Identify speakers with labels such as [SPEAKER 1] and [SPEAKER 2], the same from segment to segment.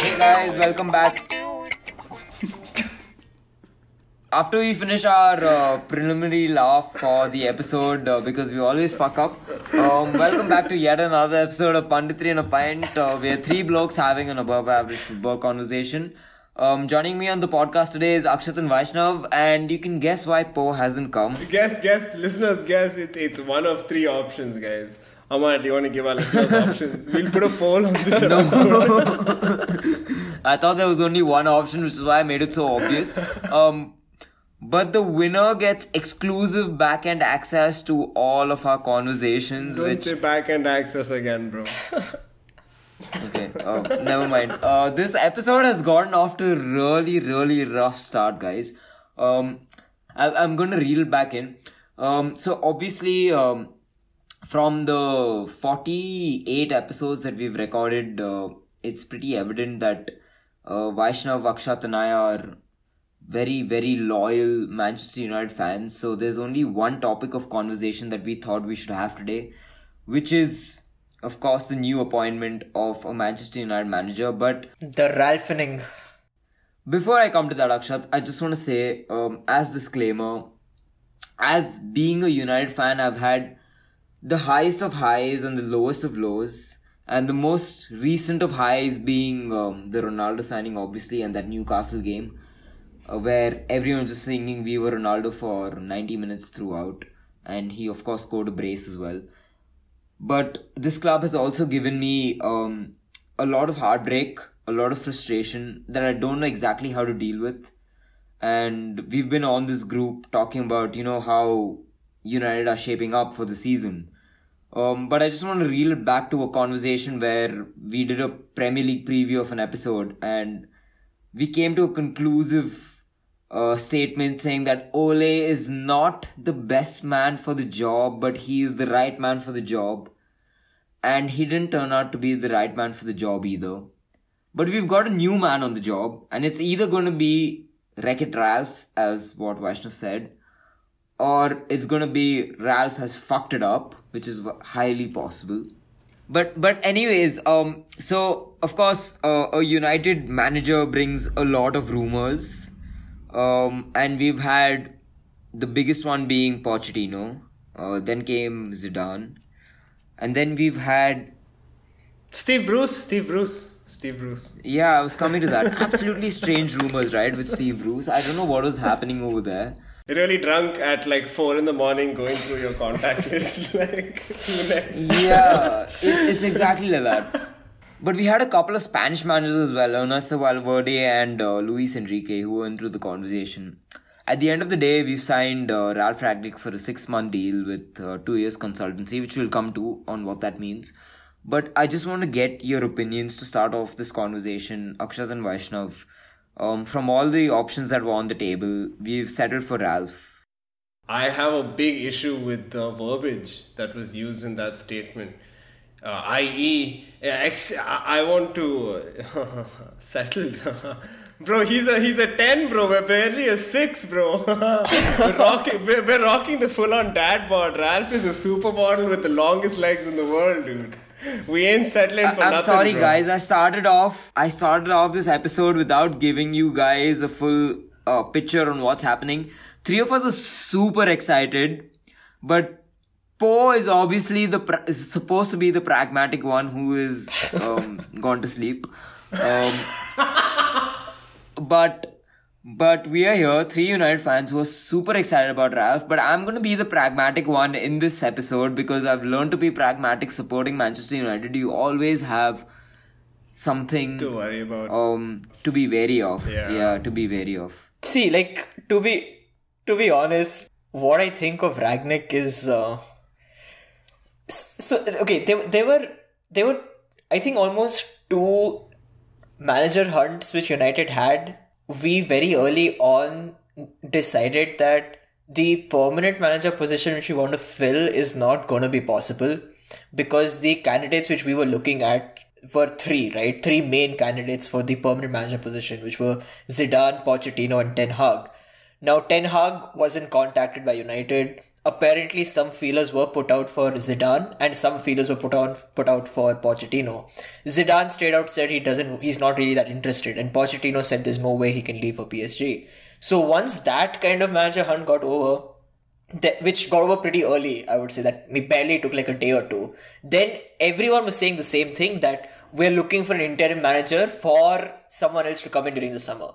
[SPEAKER 1] Hey guys, welcome back. After we finish our uh, preliminary laugh for the episode, uh, because we always fuck up, um, welcome back to yet another episode of Punditry and a Pint. Uh, we are three blokes having an above average football conversation. Um, joining me on the podcast today is Akshat and Vaishnav, and you can guess why Poe hasn't come.
[SPEAKER 2] Guess, guess, listeners, guess. It's, it's one of three options, guys. Amar, do you want to give our listeners options? We'll put a poll on this episode.
[SPEAKER 1] I thought there was only one option, which is why I made it so obvious. Um, but the winner gets exclusive backend access to all of our conversations,
[SPEAKER 2] Don't
[SPEAKER 1] which
[SPEAKER 2] say back end access again, bro.
[SPEAKER 1] Okay, uh, never mind. Uh, this episode has gotten off to a really, really rough start, guys. Um, I, I'm going to reel back in. Um, so obviously, um, from the 48 episodes that we've recorded, uh, it's pretty evident that uh, Vaishnav, Akshat, and I are very, very loyal Manchester United fans. So there's only one topic of conversation that we thought we should have today, which is, of course, the new appointment of a Manchester United manager. But
[SPEAKER 3] The Ralphing.
[SPEAKER 1] before I come to that, Akshat, I just want to say, um, as disclaimer, as being a United fan, I've had the highest of highs and the lowest of lows, and the most recent of highs being um, the Ronaldo signing, obviously, and that Newcastle game, uh, where everyone was just singing "We were Ronaldo" for 90 minutes throughout, and he, of course, scored a brace as well. But this club has also given me um, a lot of heartbreak, a lot of frustration that I don't know exactly how to deal with. And we've been on this group talking about, you know, how United are shaping up for the season. Um, but I just want to reel it back to a conversation where we did a Premier League preview of an episode and we came to a conclusive uh, statement saying that Ole is not the best man for the job, but he is the right man for the job. And he didn't turn out to be the right man for the job either. But we've got a new man on the job, and it's either going to be Wreck Ralph, as what Vaishnav said, or it's to be Ralph has fucked it up, which is highly possible. But but anyways, um, so of course, uh, a United manager brings a lot of rumors, um, and we've had the biggest one being Pochettino. Uh, then came Zidane, and then we've had
[SPEAKER 2] Steve Bruce, Steve Bruce, Steve Bruce.
[SPEAKER 1] yeah, I was coming to that. Absolutely strange rumors, right, with Steve Bruce. I don't know what was happening over there.
[SPEAKER 2] Really drunk at like 4 in the morning going through your contact list. like,
[SPEAKER 1] yeah, it's, it's exactly like that. But we had a couple of Spanish managers as well, Ernesto Valverde and uh, Luis Enrique, who were into the conversation. At the end of the day, we've signed uh, Ralph Rangnick for a six-month deal with uh, two years consultancy, which we'll come to on what that means. But I just want to get your opinions to start off this conversation, Akshat and Vaishnav. Um, from all the options that were on the table, we've settled for Ralph.
[SPEAKER 2] I have a big issue with the verbiage that was used in that statement. Uh, i.e., ex- I I want to settled. bro, he's a he's a ten, bro. We're barely a six, bro. we're rocking we're, we're rocking the full on dad bod. Ralph is a supermodel with the longest legs in the world, dude. We ain't settling for
[SPEAKER 1] I'm
[SPEAKER 2] nothing.
[SPEAKER 1] sorry,
[SPEAKER 2] bro.
[SPEAKER 1] guys. I started off. I started off this episode without giving you guys a full uh, picture on what's happening. Three of us are super excited, but Poe is obviously the pra- is supposed to be the pragmatic one who is um, gone to sleep. Um, but but we are here, three United fans who are super excited about Ralph. But I'm going to be the pragmatic one in this episode because I've learned to be pragmatic supporting Manchester United. You always have something
[SPEAKER 2] To worry about.
[SPEAKER 1] um to be wary of.
[SPEAKER 2] Yeah.
[SPEAKER 1] Yeah, to be wary of.
[SPEAKER 3] See, like to be to be honest, what I think of Rangnick is uh, so okay. They they were they were I think almost two manager hunts which United had. We very early on decided that the permanent manager position which we want to fill is not going to be possible because the candidates which we were looking at were three, right? Three main candidates for the permanent manager position, which were Zidane, Pochettino, and Ten Hag. Now, Ten Hag wasn't contacted by United. Apparently some feelers were put out for Zidane and some feelers were put on put out for Pochettino. Zidane straight out said he doesn't he's not really that interested and Pochettino said there's no way he can leave for PSG. So once that kind of manager hunt got over, that, which got over pretty early, I would say that me barely took like a day or two. Then everyone was saying the same thing that we're looking for an interim manager for someone else to come in during the summer.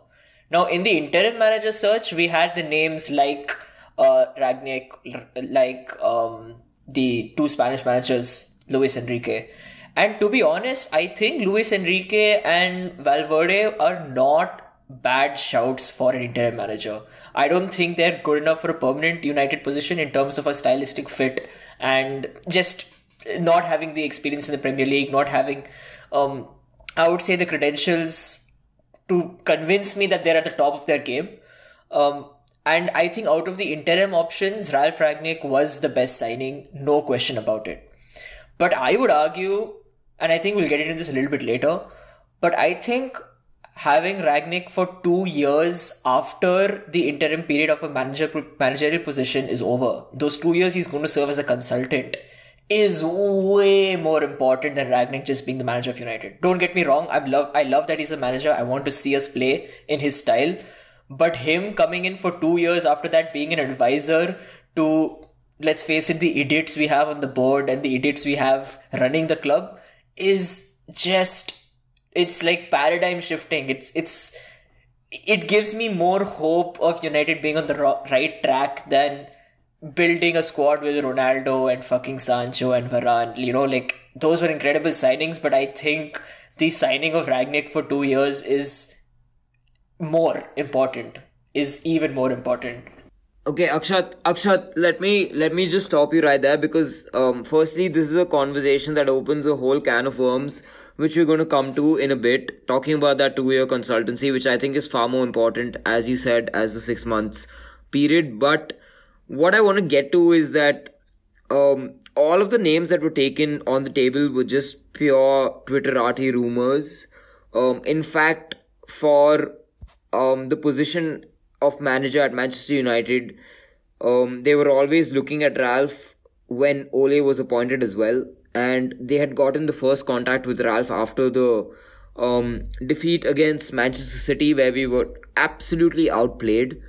[SPEAKER 3] Now, in the interim manager search, we had the names like uh, Rangnick, like um, the two Spanish managers, Luis Enrique. And to be honest, I think Luis Enrique and Valverde are not bad shouts for an interim manager. I don't think they're good enough for a permanent United position in terms of a stylistic fit and just not having the experience in the Premier League, not having, um, I would say, the credentials to convince me that they're at the top of their game. Um, and I think out of the interim options, Ralph Rangnick was the best signing, no question about it. But I would argue, and I think we'll get into this a little bit later, but I think having Rangnick for two years after the interim period of a manager, managerial position is over, those two years he's going to serve as a consultant, is way more important than Rangnick just being the manager of United. Don't get me wrong, I love I love that he's a manager. I want to see us play in his style. But him coming in for two years after that, being an advisor to let's face it, the idiots we have on the board and the idiots we have running the club is just it's like paradigm shifting. It's it's it gives me more hope of United being on the right track than building a squad with Ronaldo and fucking Sancho and Varane. You know, like those were incredible signings, but I think the signing of Rangnick for two years is more important. Is even more important.
[SPEAKER 1] Okay, Akshat, Akshat, let me let me just stop you right there because um, firstly, this is a conversation that opens a whole can of worms, which we're going to come to in a bit, talking about that two-year consultancy, which I think is far more important, as you said, as the six months period. But what I want to get to is that um, all of the names that were taken on the table were just pure Twitterati rumors. Um, in fact, for um, the position of manager at Manchester United, um, they were always looking at Ralph when Ole was appointed as well, and they had gotten the first contact with Ralph after the um, defeat against Manchester City, where we were absolutely outplayed.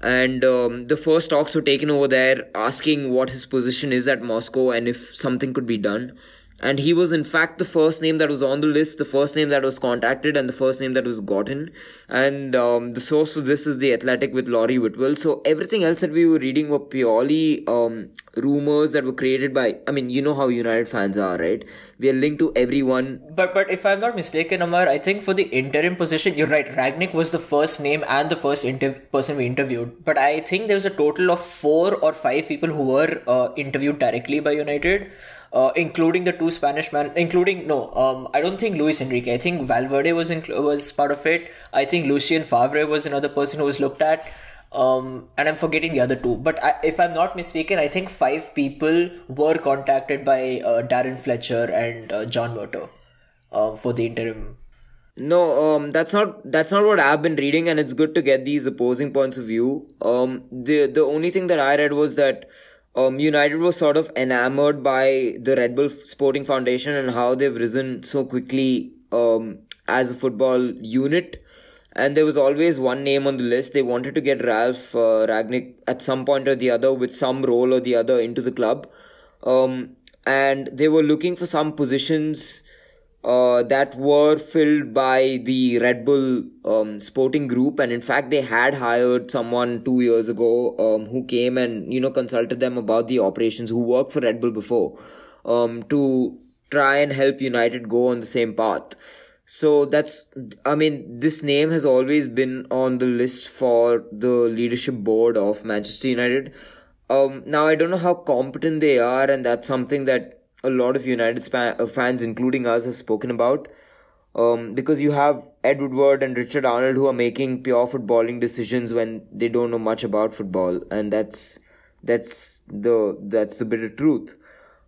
[SPEAKER 1] And um, the first talks were taken over there asking what his position is at Moscow and if something could be done and he was in fact the first name that was on the list the first name that was contacted and the first name that was gotten. And um, the source of this is the athletic with laurie whitwell. So everything else that we were reading were purely um, rumors that were created by i mean you know how united fans are right? We are linked to everyone.
[SPEAKER 3] But but if i'm not mistaken amar i think for the interim position you're right rangnick was the first name and the first inter- person we interviewed. But i think there was a total of four or five people who were uh, interviewed directly by united uh, including the two Spanish man, including no, um, I don't think Luis Enrique. I think Valverde was in, was part of it. I think Lucien Favre was another person who was looked at. Um, and I'm forgetting the other two. But I, if I'm not mistaken, I think five people were contacted by uh, Darren Fletcher and uh, John Murtough uh, for the interim.
[SPEAKER 1] No, um, that's not that's not what I've been reading, and it's good to get these opposing points of view. Um, the the only thing that I read was that um, United was sort of enamored by the Red Bull Sporting Foundation and how they've risen so quickly um, as a football unit. And there was always one name on the list. They wanted to get Ralph uh, Rangnick at some point or the other with some role or the other into the club. Um, and they were looking for some positions uh, that were filled by the Red Bull um, Sporting Group, and in fact, they had hired someone two years ago um, who came and you know consulted them about the operations, who worked for Red Bull before, um, to try and help United go on the same path. So that's, I mean, this name has always been on the list for the leadership board of Manchester United. Um, now I don't know how competent they are, and that's something that a lot of United span- uh, fans, including us, have spoken about. Um, because you have Ed Woodward and Richard Arnold who are making pure footballing decisions when they don't know much about football, and that's that's the that's the bitter truth.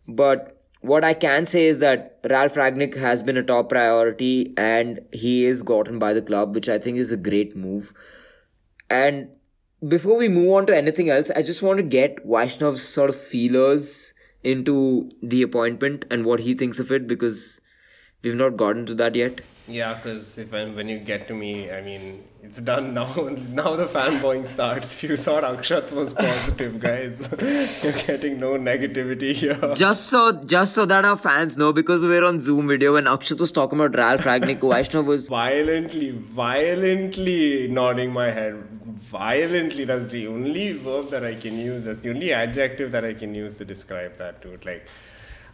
[SPEAKER 1] But what I can say is that Ralf Rangnick has been a top priority, and he is gotten by the club, which I think is a great move. And before we move on to anything else, I just want to get Vaishnav's sort of feelers into the appointment and what he thinks of it because we've not gotten to that yet.
[SPEAKER 2] Yeah, because if I'm, when you get to me, I mean, it's done now. Now the fanboying starts. If you thought Akshat was positive, guys, you're getting no negativity here.
[SPEAKER 1] Just so, just so that our fans know, because we're on Zoom video when Akshat was talking about Ralf Rangnick, Vaishnav was
[SPEAKER 2] violently, violently nodding my head. Violently. That's the only verb that I can use. That's the only adjective that I can use to describe that dude. Like,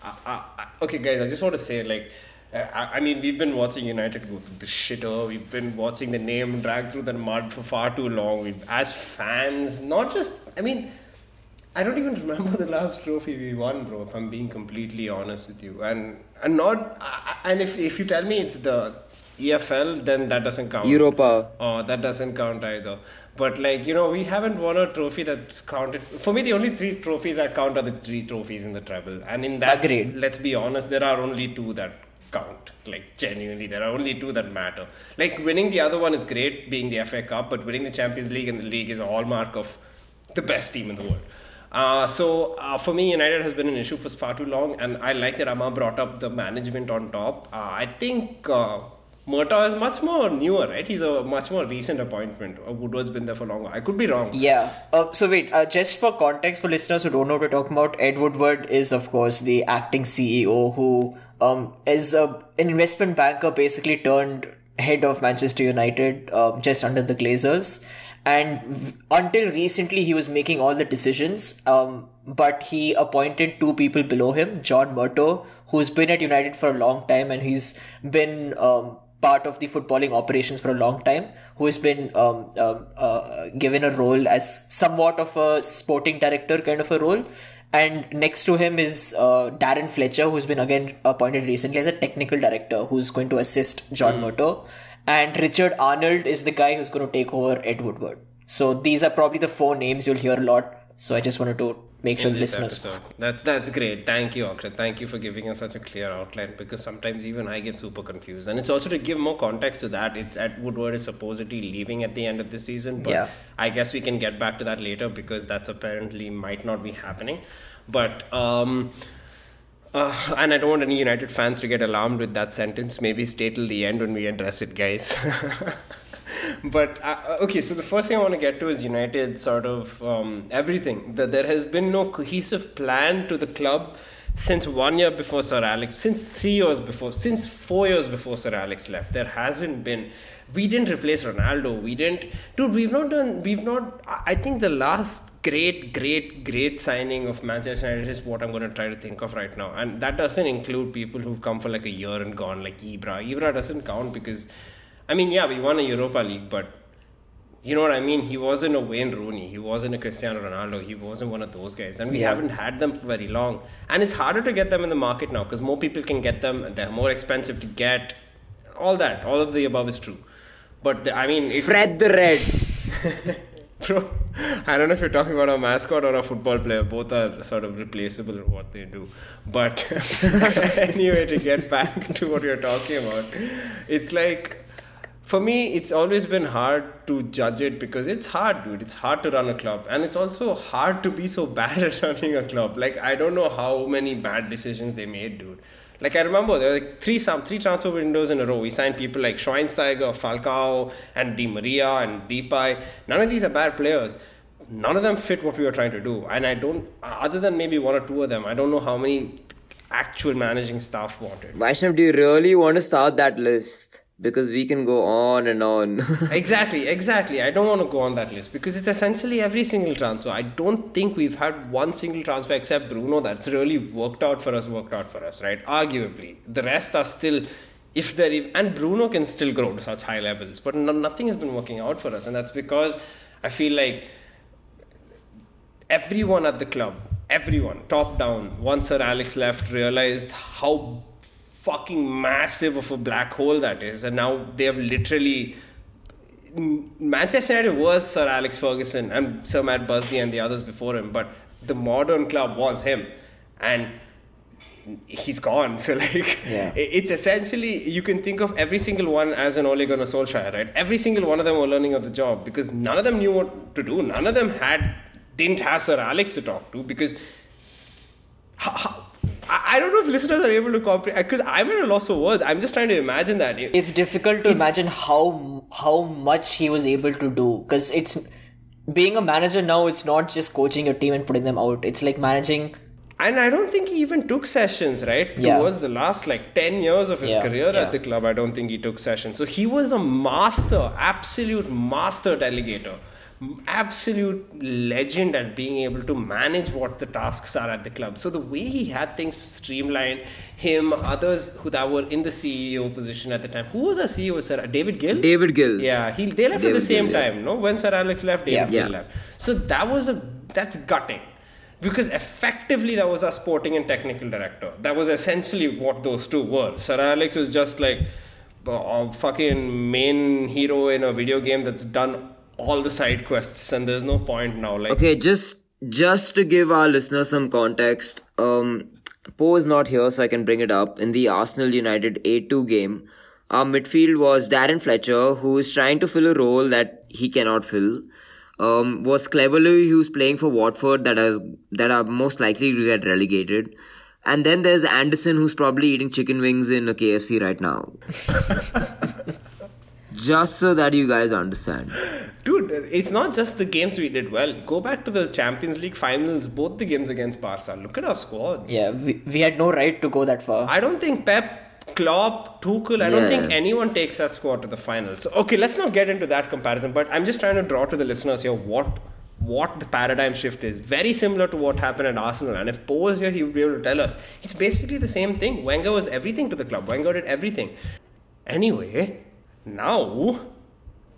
[SPEAKER 2] I, I, okay, guys, I just want to say, like I, I mean, we've been watching United go through the shitter. We've been watching the name drag through the mud for far too long. We, as fans, not just. I mean, I don't even remember the last trophy we won, bro. If I'm being completely honest with you, and and not, and if if you tell me it's the EFL, then that doesn't count.
[SPEAKER 1] Europa.
[SPEAKER 2] Oh, that doesn't count either. But like you know, we haven't won a trophy that's counted. For me, the only three trophies I count are the three trophies in the treble, and in that,
[SPEAKER 3] Agreed.
[SPEAKER 2] let's be honest, there are only two that count. Like genuinely, there are only two that matter. Like winning the other one is great, being the FA Cup, but winning the Champions League and the league is a hallmark of the best team in the world. Uh, so uh, for me, United has been an issue for far too long, and I like that Amar brought up the management on top. Uh, I think uh, is much more newer, right? He's a much more recent appointment. Uh, Woodward's been there for longer. I could be wrong.
[SPEAKER 3] Yeah. Uh, so wait, uh, just for context for listeners who don't know what we're talking about, Ed Woodward is of course the acting CEO who um, is a, an investment banker basically turned head of Manchester United um, just under the Glazers. And v- until recently, he was making all the decisions. Um, but he appointed two people below him, John Murtough, who's been at United for a long time and he's been um, part of the footballing operations for a long time, who has been um, uh, uh, given a role as somewhat of a sporting director kind of a role and next to him is uh, Darren Fletcher, who's been again appointed recently as a technical director, who's going to assist John mm. And Richard Arnold is the guy who's going to take over Ed Woodward. So these are probably the four names you'll hear a lot. So I just wanted to make sure listeners.
[SPEAKER 2] Episode. That's that's great. Thank you, Akshat. Thank you for giving us such a clear outline because sometimes even I get super confused. And it's also to give more context to that. It's Ed Woodward is supposedly leaving at the end of the season, but yeah. I guess we can get back to that later because that's apparently might not be happening. But um, uh, and I don't want any United fans to get alarmed with that sentence. Maybe stay till the end when we address it, guys. but uh, okay, so the first thing I want to get to is United sort of um, everything. That there has been no cohesive plan to the club since one year before Sir Alex, since three years before, since four years before Sir Alex left. There hasn't been. We didn't replace Ronaldo. We didn't, dude. We've not done. We've not. I think the last great, great, great signing of Manchester United is what I'm going to try to think of right now, and that doesn't include people who've come for like a year and gone, like Ibra. Ibra doesn't count because I mean, yeah, we won a Europa League, but you know what I mean? He wasn't a Wayne Rooney. He wasn't a Cristiano Ronaldo. He wasn't one of those guys. And we yeah. haven't had them for very long. And it's harder to get them in the market now because more people can get them. They're more expensive to get. All that. All of the above is true. But I mean.
[SPEAKER 1] It, Fred the Red.
[SPEAKER 2] Bro, I don't know if you're talking about a mascot or a football player. Both are sort of replaceable in what they do. But anyway, to get back to what you're talking about, it's like for me, it's always been hard to judge it because it's hard, dude. It's hard to run a club, and it's also hard to be so bad at running a club. Like I don't know how many bad decisions they made, dude. Like I remember there were like three some three transfer windows in a row. We signed people like Schweinsteiger, Falcao, and Di Maria and Depay. None of these are bad players. None of them fit what we were trying to do, and I don't. Other than maybe one or two of them, I don't know how many actual managing staff wanted.
[SPEAKER 1] Vaishnav, do you really want to start that list? Because we can go on and on.
[SPEAKER 2] exactly, exactly. I don't want to go on that list because it's essentially every single transfer. I don't think we've had one single transfer except Bruno that's really worked out for us, worked out for us, right? Arguably. The rest are still, if they're, and Bruno can still grow to such high levels, but no, nothing has been working out for us. And that's because I feel like everyone at the club, everyone, top down, once Sir Alex left, realized how fucking massive of a black hole that is. And now they have literally. Manchester United was Sir Alex Ferguson and Sir Matt Busby and the others before him, but the modern club was him. And he's gone. So like,
[SPEAKER 3] Yeah.
[SPEAKER 2] it's essentially you can think of every single one as an Ole Gunnar Solskjaer, right? Every single one of them were learning of the job because none of them knew what to do. None of them had didn't have Sir Alex to talk to because how, how, I don't know if listeners are able to comprehend because uh, I'm at a loss for words. I'm just trying to imagine that.
[SPEAKER 3] It's difficult to imagine how how much he was able to do because it's being a manager now. It's not just coaching your team and putting them out. It's like managing.
[SPEAKER 2] And I don't think he even took sessions, right?
[SPEAKER 3] Yeah.
[SPEAKER 2] Towards the last like 10 years of his
[SPEAKER 3] Yeah,
[SPEAKER 2] career
[SPEAKER 3] yeah.
[SPEAKER 2] at the club, I don't think he took sessions. So he was a master, absolute master delegator, absolute legend at being able to manage what the tasks are at the club. So the way he had things streamlined, him, others who that were in the CEO position at the time. Who was our CEO, sir? David Gill?
[SPEAKER 1] David Gill.
[SPEAKER 2] Yeah, he they left at the same
[SPEAKER 1] Gill, yeah.
[SPEAKER 2] time, no? When Sir Alex left, David
[SPEAKER 3] Yeah.
[SPEAKER 2] Gill
[SPEAKER 1] Yeah.
[SPEAKER 2] left. So that was a that's gutting. Because effectively that was our sporting and technical director. That was essentially what those two were. Sir Alex was just like a a fucking main hero in a video game that's done all the side quests and there's no point now. Like
[SPEAKER 1] Okay, just just to give our listeners some context, um, Poe is not here, so I can bring it up. In the Arsenal United 8-2 game, our midfield was Darren Fletcher, who is trying to fill a role that he cannot fill. Um, was Cleverley who's playing for Watford that has that are most likely to get relegated. And then there's Anderson who's probably eating chicken wings in a KFC right now. Just so that you guys understand.
[SPEAKER 2] Dude, it's not just the games we did well. Go back to the Champions League finals, both the games against Barca. Look at our squads.
[SPEAKER 3] Yeah, we, we had no right to go that far.
[SPEAKER 2] I don't think Pep, Klopp, Tuchel, I don't think anyone takes that squad to the finals. So, okay, let's not get into that comparison, but I'm just trying to draw to the listeners here what what the paradigm shift is. Very similar to what happened at Arsenal. And if Poe was here, he would be able to tell us. It's basically the same thing. Wenger was everything to the club. Wenger did everything. Anyway, now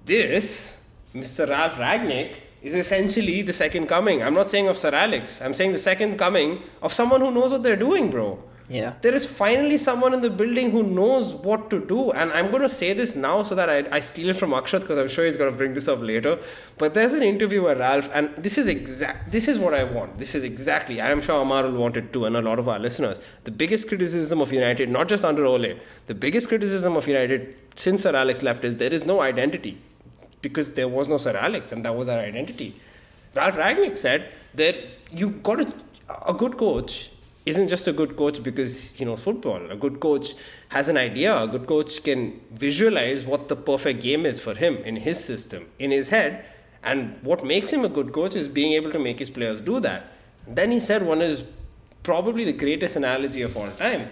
[SPEAKER 2] this Mr. Ralph Rangnick is essentially the second coming. I'm not saying of Sir Alex. I'm saying the second coming of someone who knows what they're doing, bro.
[SPEAKER 3] Yeah.
[SPEAKER 2] There is finally someone in the building who knows what to do. And I'm going to say this now so that I, I steal it from Akshat because I'm sure he's going to bring this up later. But there's an interview where Ralph, and this is exact, this is what I want. This is exactly, I'm sure Amar will want it too, and a lot of our listeners. The biggest criticism of United, not just under Ole, the biggest criticism of United since Sir Alex left is there is no identity because there was no Sir Alex, and that was our identity. Ralph Rangnick said that you got a, a good coach isn't just a good coach because he knows football. A good coach has an idea. A good coach can visualize what the perfect game is for him in his system, in his head. And what makes him a good coach is being able to make his players do that. Then he said one is probably the greatest analogy of all time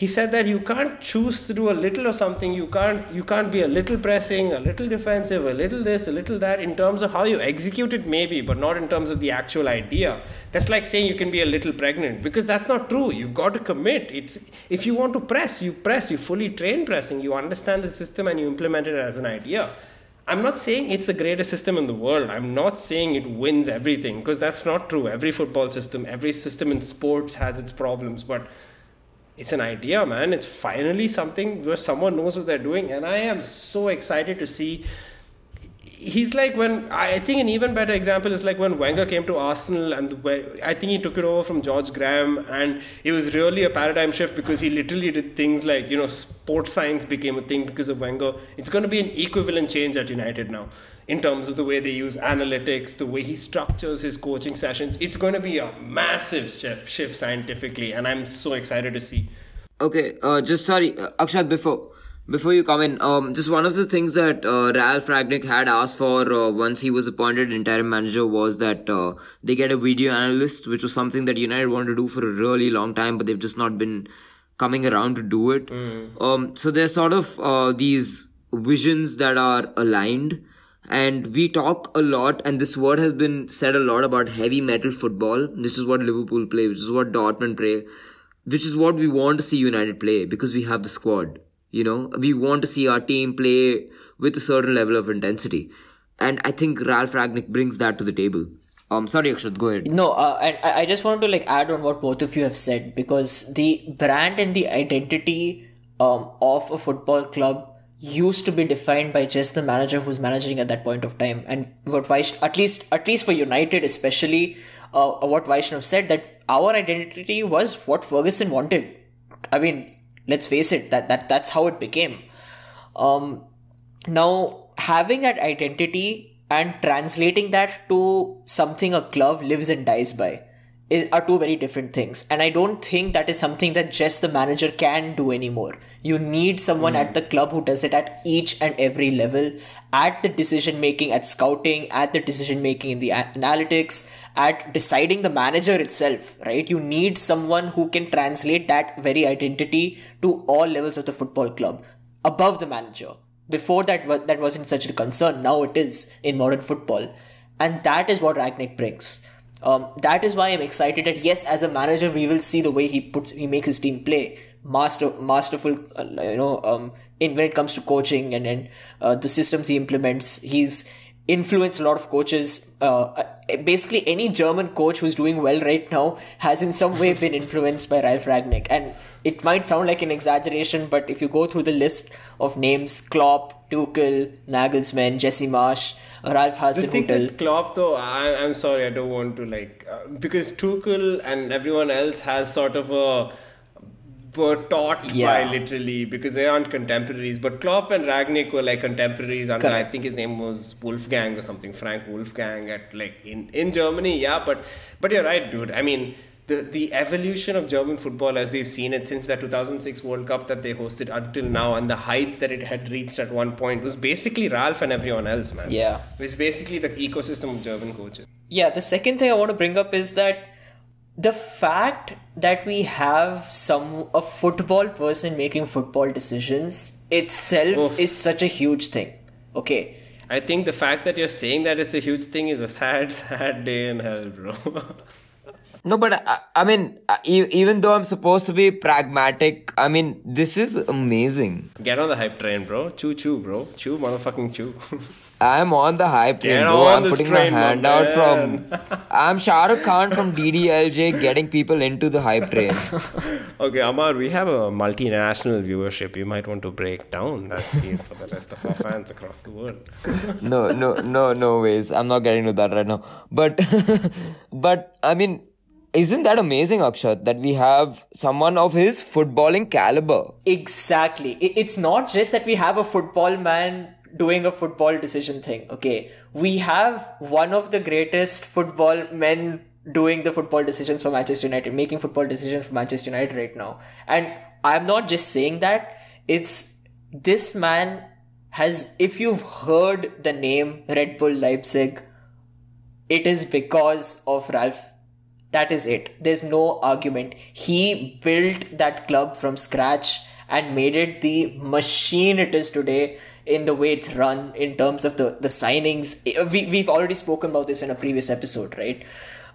[SPEAKER 2] he said that you can't choose to do a little of something. You can't you can't be a little pressing a little defensive a little this a little that in terms of how you execute it maybe but not in terms of the actual idea. That's like saying you can be a little pregnant because that's not true. You've got to commit. It's if you want to press you press. You fully train pressing. You understand the system and you implement it as an idea. I'm not saying it's the greatest system in the world. I'm not saying it wins everything because that's not true. Every football system, every system in sports has its problems, but it's an idea, man. It's finally something where someone knows what they're doing, and I am so excited to see. He's like when I think an even better example is like when Wenger came to Arsenal, and I think he took it over from George Graham, and it was really a paradigm shift because he literally did things like you know sports science became a thing because of Wenger. It's going to be an equivalent change at United now in terms of the way they use analytics, the way he structures his coaching sessions. It's going to be a massive shift, shift scientifically, and I'm so excited to see.
[SPEAKER 1] Okay, uh, just sorry, uh, Akshat, before before you come in, um, just one of the things that uh, Ralph Rangnick had asked for uh, once he was appointed interim manager was that uh, they get a video analyst, which was something that United wanted to do for a really long time, but they've just not been coming around to do it. Um, so there's sort of uh, these visions that are aligned. And we talk a lot, and this word has been said a lot about heavy metal football. This is what Liverpool play, which is what Dortmund play, which is what we want to see United play because we have the squad. You know, we want to see our team play with a certain level of intensity. And I think Ralph Rangnick brings that to the table. Um, sorry, Akshat, go ahead.
[SPEAKER 3] No, uh, I I just wanted to like add on what both of you have said because the brand and the identity um, of a football club used to be defined by just the manager who's managing at that point of time. And what Vaish, at least at least for United especially, uh, what Vaishnav said that our identity was what Ferguson wanted. I mean, let's face it, that, that that's how it became. Um, now, having that identity and translating that to something a club lives and dies by is, are two very different things. And I don't think that is something that just the manager can do anymore. You need someone hmm. at the club who does it at each and every level, at the decision making, at scouting, at the decision making in the analytics, at deciding the manager itself, right? You need someone who can translate that very identity to all levels of the football club above the manager. Before that, that wasn't such a concern. Now it is in modern football. And that is what Rangnick brings. Um, that is why I'm excited that yes, as a manager, we will see the way he puts, he makes his team play. Master, masterful, uh, you know, um, in when it comes to coaching and then uh, the systems he implements. He's influenced a lot of coaches. Uh, basically, any German coach who's doing well right now has in some way been influenced by Ralf Rangnick. And it might sound like an exaggeration, but if you go through the list of names, Klopp, Tuchel, Nagelsmann, Jesse Marsch, Ralph
[SPEAKER 2] The thing Hasenhüttl—Klopp, though, I, I'm sorry, I don't want to like uh, because Tuchel and everyone else has sort of a were taught
[SPEAKER 3] Yeah.
[SPEAKER 2] by literally because they aren't contemporaries. But Klopp and Rangnick were like contemporaries, and I think his name was Wolfgang or something, Frank Wolfgang at like in in Germany. Yeah, but but you're right, dude. I mean. The, the evolution of German football as we've seen it since the 2006 World Cup that they hosted until now and the heights that it had reached at one point was basically Ralph and everyone else, man.
[SPEAKER 3] Yeah.
[SPEAKER 2] It's basically the ecosystem of German coaches.
[SPEAKER 3] Yeah, the second thing I want to bring up is that the fact that we have some a football person making football decisions itself
[SPEAKER 2] Oof.
[SPEAKER 3] is such a huge thing. Okay.
[SPEAKER 2] I think the fact that you're saying that it's a huge thing is a sad, sad day in hell, bro.
[SPEAKER 1] No, but I, I mean, even though I'm supposed to be pragmatic, I mean, this is amazing.
[SPEAKER 2] Get on the hype train, bro. Choo choo, bro. Chew, motherfucking chew.
[SPEAKER 1] I'm on the hype train, bro. I'm putting
[SPEAKER 2] train,
[SPEAKER 1] my
[SPEAKER 2] my
[SPEAKER 1] hand out from. I'm Shah Rukh Khan from DDLJ getting people into the hype train.
[SPEAKER 2] okay, Amar, we have a multinational viewership. You might want to break down that feed for the rest of our fans across the world.
[SPEAKER 1] no, no, no, no ways. I'm not getting to that right now. But, but I mean, isn't that amazing, Akshat, that we have someone of his footballing caliber?
[SPEAKER 3] Exactly. It's not just that we have a football man doing a football decision thing. Okay. We have one of the greatest football men doing the football decisions for Manchester United, making football decisions for Manchester United right now. And I'm not just saying that. It's this man has, if you've heard the name Red Bull Leipzig, it is because of Ralph. That is it. There's no argument. He built that club from scratch and made it the machine it is today in the way it's run in terms of the, the signings. Eh, we, we've already spoken about this in a previous episode, right?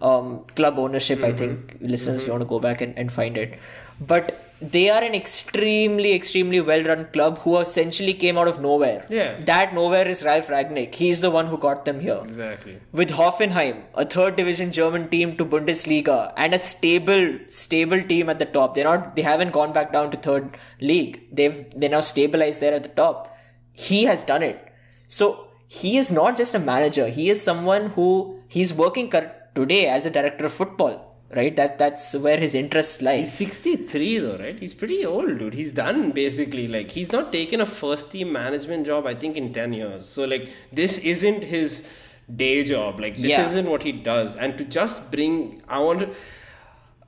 [SPEAKER 3] Um, club ownership, I think, mm-hmm. listeners, if you mm-hmm. want to go back and, and find it. But they are an extremely, extremely well run club who essentially came out of nowhere.
[SPEAKER 2] Yeah.
[SPEAKER 3] That nowhere is Ralph Rangnick. He's the one who got them here
[SPEAKER 2] Exactly.
[SPEAKER 3] with Hoffenheim, a third division German team to Bundesliga, and a stable, stable team at the top. They're not, they haven't gone back down to third league. They've they now stabilized there at the top. He has done it. So he is not just a manager. He is someone who he's working today as a director of football. Right. That that's where his interests lie.
[SPEAKER 2] He's 63 though, right? He's pretty old, dude. He's done basically. Like, he's not taken a first team management job, I think, in 10 years. So, like, this isn't his day job. Like, this
[SPEAKER 3] Yeah.
[SPEAKER 2] isn't what he does. And to just bring, I want to.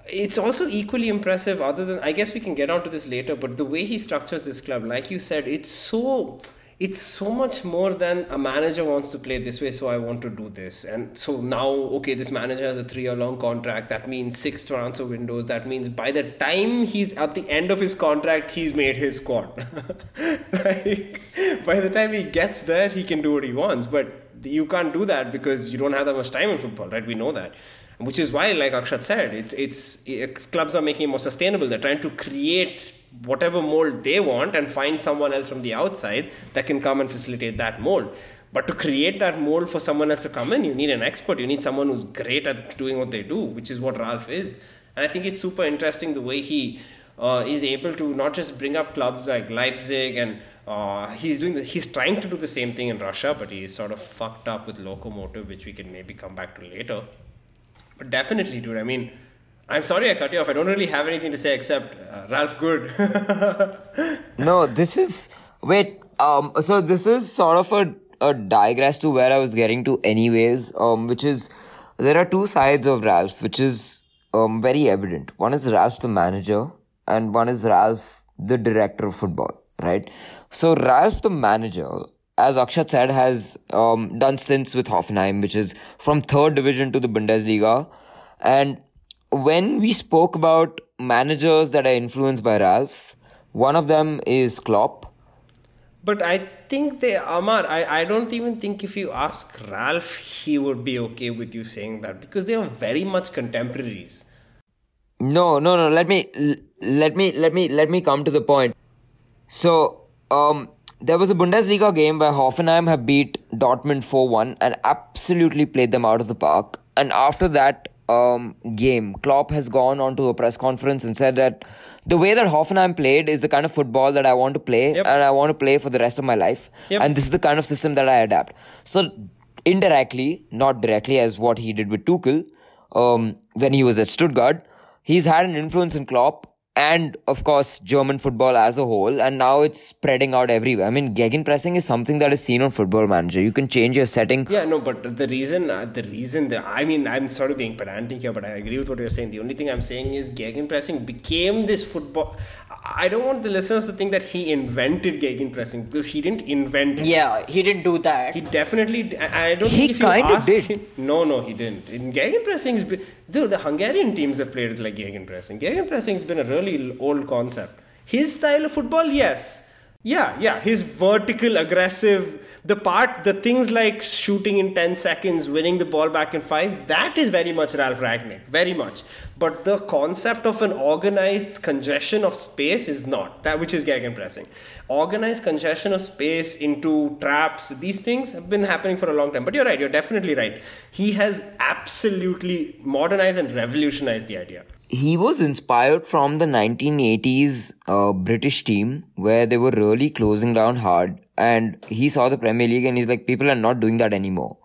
[SPEAKER 2] It's also equally impressive, other than. I guess we can get onto this later, but the way he structures this club, like you said, it's so. It's so much more than a manager wants to play this way, so I want to do this. And so now, okay, this manager has a three year long contract. That means six transfer windows. That means by the time he's at the end of his contract, he's made his squad. like, by the time he gets there, he can do what he wants. But you can't do that because you don't have that much time in football, right? We know that. Which is why, like Akshat said, it's, it's clubs are making it more sustainable. They're trying to create whatever mold they want and find someone else from the outside that can come and facilitate that mold. But to create that mold for someone else to come in, you need an expert. You need someone who's great at doing what they do, which is what Ralph is. And I think it's super interesting the way he uh, is able to not just bring up clubs like Leipzig and Uh, he's doing the, he's trying to do the same thing in Russia, but he's sort of fucked up with Lokomotiv, which we can maybe come back to later. But definitely, dude. I mean, I'm sorry I cut you off. I don't really have anything to say except uh, Ralph Good.
[SPEAKER 1] no, this is wait. Um, so this is sort of a a digress to where I was getting to, anyways. Um, which is there are two sides of Ralph, which is um very evident. One is Ralph the manager, and one is Ralph the director of football. Right. So Ralph the manager as Akshat said, has um, done stints with Hoffenheim, which is from third division to the Bundesliga. And when we spoke about managers that are influenced by Ralph, one of them is Klopp.
[SPEAKER 2] But I think they, Amar, I, I don't even think if you ask Ralph, he would be okay with you saying that because they are very much contemporaries.
[SPEAKER 1] No, no, no. Let me, let me, let me, let me come to the point. So, um, there was a Bundesliga game where Hoffenheim have beat Dortmund 4 1 and absolutely played them out of the park. And after that um, game, Klopp has gone on to a press conference and said that the way that Hoffenheim played is the kind of football that I want to play
[SPEAKER 2] Yep.
[SPEAKER 1] and I want to play for the rest of my life.
[SPEAKER 2] Yep.
[SPEAKER 1] And this is the kind of system that I adapt. So, indirectly, not directly as what he did with Tuchel um, when he was at Stuttgart, he's had an influence in Klopp and of course German football as a whole, and now it's spreading out everywhere. I mean, gegenpressing is something that is seen on Football Manager. You can change your setting.
[SPEAKER 2] Yeah, no, but the reason, uh, the reason that I mean, I'm sort of being pedantic here, but I agree with what you're saying. The only thing I'm saying is gegenpressing became this football. I don't want the listeners to think that he invented gegenpressing because he didn't invent it.
[SPEAKER 3] Yeah, he didn't do that.
[SPEAKER 2] He definitely. I I don't
[SPEAKER 1] He
[SPEAKER 2] think if you
[SPEAKER 1] kinda
[SPEAKER 2] ask
[SPEAKER 1] did.
[SPEAKER 2] him- no, no, he didn't. In gegenpressing's, be- dude, the Hungarian teams have played like gegenpressing. Gegenpressing's been a really old concept. His style of football, yes. Yeah, yeah. His vertical, aggressive, the part, the things like shooting in 10 seconds, winning the ball back in five, that is very much Ralph Rangnick. Very much. But the concept of an organized congestion of space is not. That which is gegenpressing. Organized congestion of space into traps, these things have been happening for a long time. But you're right, you're definitely right. He has absolutely modernized and revolutionized the idea.
[SPEAKER 1] He was inspired from the 1980s uh, British team where they were really closing down hard, and he saw the Premier League and he's like, people are not doing that anymore.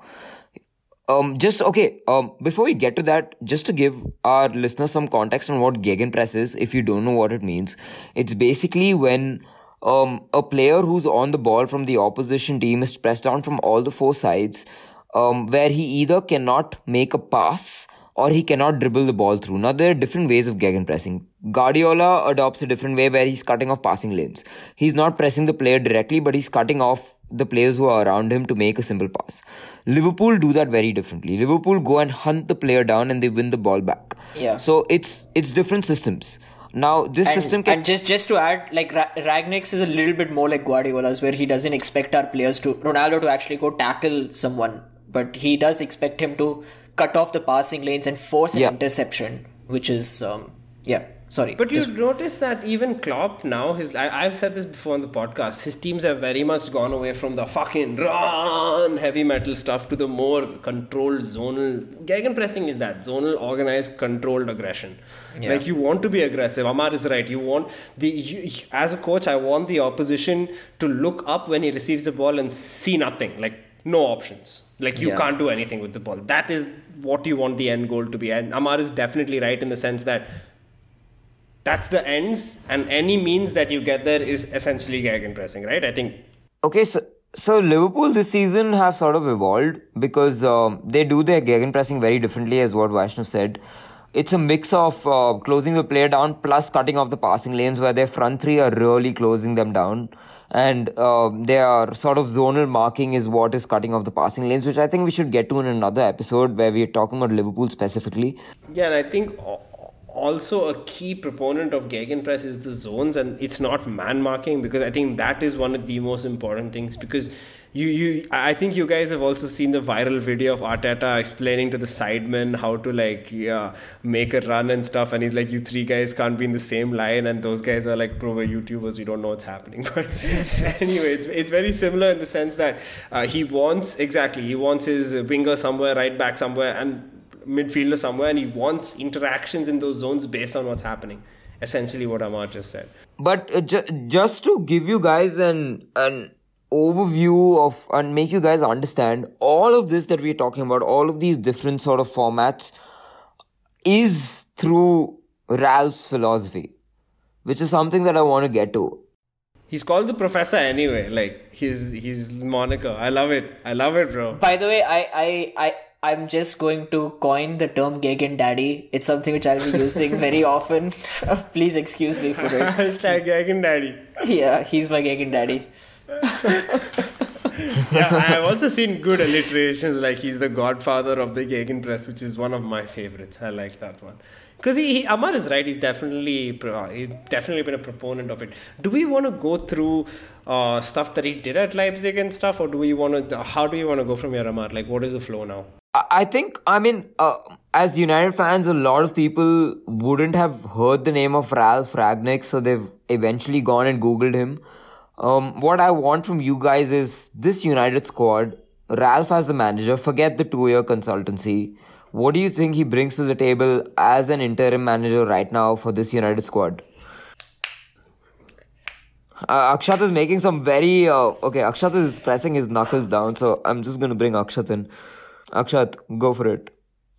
[SPEAKER 1] Um, just okay. Um, before we get to that, just to give our listeners some context on what gegenpress is, if you don't know what it means, it's basically when um a player who's on the ball from the opposition team is pressed down from all the four sides, um, where he either cannot make a pass or he cannot dribble the ball through. Now there are different ways of gegenpressing. Guardiola adopts a different way where he's cutting off passing lanes. He's not pressing the player directly, but he's cutting off the players who are around him to make a simple pass. Liverpool do that very differently. Liverpool go and hunt the player down and they win the ball back.
[SPEAKER 3] Yeah.
[SPEAKER 1] So it's it's different systems. Now this
[SPEAKER 3] and,
[SPEAKER 1] system can
[SPEAKER 3] and just just to add, like Ra- Rangnick's is a little bit more like Guardiola's, where he doesn't expect our players to Ronaldo to actually go tackle someone, but he does expect him to cut off the passing lanes and force an
[SPEAKER 1] Yeah.
[SPEAKER 3] interception, which is um yeah. Sorry,
[SPEAKER 2] But you
[SPEAKER 3] Just-
[SPEAKER 2] notice that even Klopp now, his I, I've said this before on the podcast, his teams have very much gone away from the fucking run heavy metal stuff to the more controlled zonal. Gegenpressing is that zonal, organized, controlled aggression.
[SPEAKER 3] Yeah.
[SPEAKER 2] Like you want to be aggressive. Amar is right. You want the you, as a coach, I want the opposition to look up when he receives the ball and see nothing, like no options. Like you
[SPEAKER 3] Yeah.
[SPEAKER 2] can't do anything with the ball. That is what you want the end goal to be. And Amar is definitely right in the sense that that's the ends and any means that you get there is essentially gegenpressing right i think
[SPEAKER 1] Okay, so so Liverpool this season have sort of evolved because um, they do their gegenpressing very differently, as what Vaishnav said. It's a mix of uh, closing the player down plus cutting off the passing lanes, where their front three are really closing them down, and um their sort of zonal marking is what is cutting off the passing lanes, which I think we should get to in another episode where we are talking about Liverpool specifically.
[SPEAKER 2] yeah and i think also a key proponent of gegenpress is the zones and it's not man marking because i think that is one of the most important things because you you i think you guys have also seen the viral video of arteta explaining to the sidemen how to like yeah make a run and stuff and he's like you three guys can't be in the same line and those guys are like pro youtubers we don't know what's happening but anyway it's, it's very similar in the sense that uh, he wants exactly he wants his winger somewhere right back somewhere and midfielder somewhere and he wants interactions in those zones based on what's happening essentially what Amar just said.
[SPEAKER 1] But uh, ju- just to give you guys an an overview of and make you guys understand all of this that we're talking about, all of these different sort of formats, is through Ralph's philosophy, which is something that I want to get to.
[SPEAKER 2] He's called the professor anyway. Like his his moniker. I love it. I love it, bro.
[SPEAKER 3] By the way, I, I, I, I'm just going to coin the term Gagan Daddy. It's something which I'll be using very often. Please excuse me for it.
[SPEAKER 2] Hashtag Gagan Daddy.
[SPEAKER 3] Yeah, he's my Gagan Daddy.
[SPEAKER 2] Yeah, I have also seen good alliterations like he's the godfather of the Gagan press, which is one of my favorites. I like that one. Because he, he, Amar is right. He's definitely he's definitely been a proponent of it. Do we want to go through uh, stuff that he did at Leipzig and stuff, or do we want to? How do we want to go from here, Amar? Like, what is the flow now?
[SPEAKER 1] I I think, I mean, uh, as United fans, a lot of people wouldn't have heard the name of Ralph Rangnick, so they've eventually gone and Googled him. Um, what I want from you guys is this United squad, Ralph as the manager, forget the two year consultancy. What do you think he brings to the table as an interim manager right now for this United squad? Uh, Akshat is making some very. Uh, okay, Akshat is pressing his knuckles down, so I'm just gonna bring Akshat in. Akshat, go for it.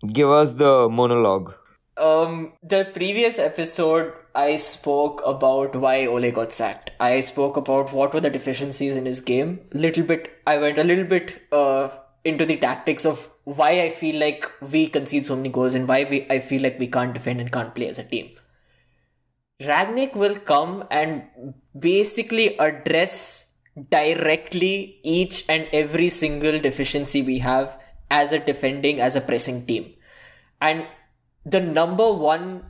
[SPEAKER 1] Give us the monologue.
[SPEAKER 3] Um, the previous episode, I spoke about why Ole got sacked. I spoke about what were the deficiencies in his game. Little bit, I went a little bit uh, into the tactics of why I feel like we concede so many goals and why we I feel like we can't defend and can't play as a team. Rangnick will come and basically address directly each and every single deficiency we have as a defending, as a pressing team. And the number one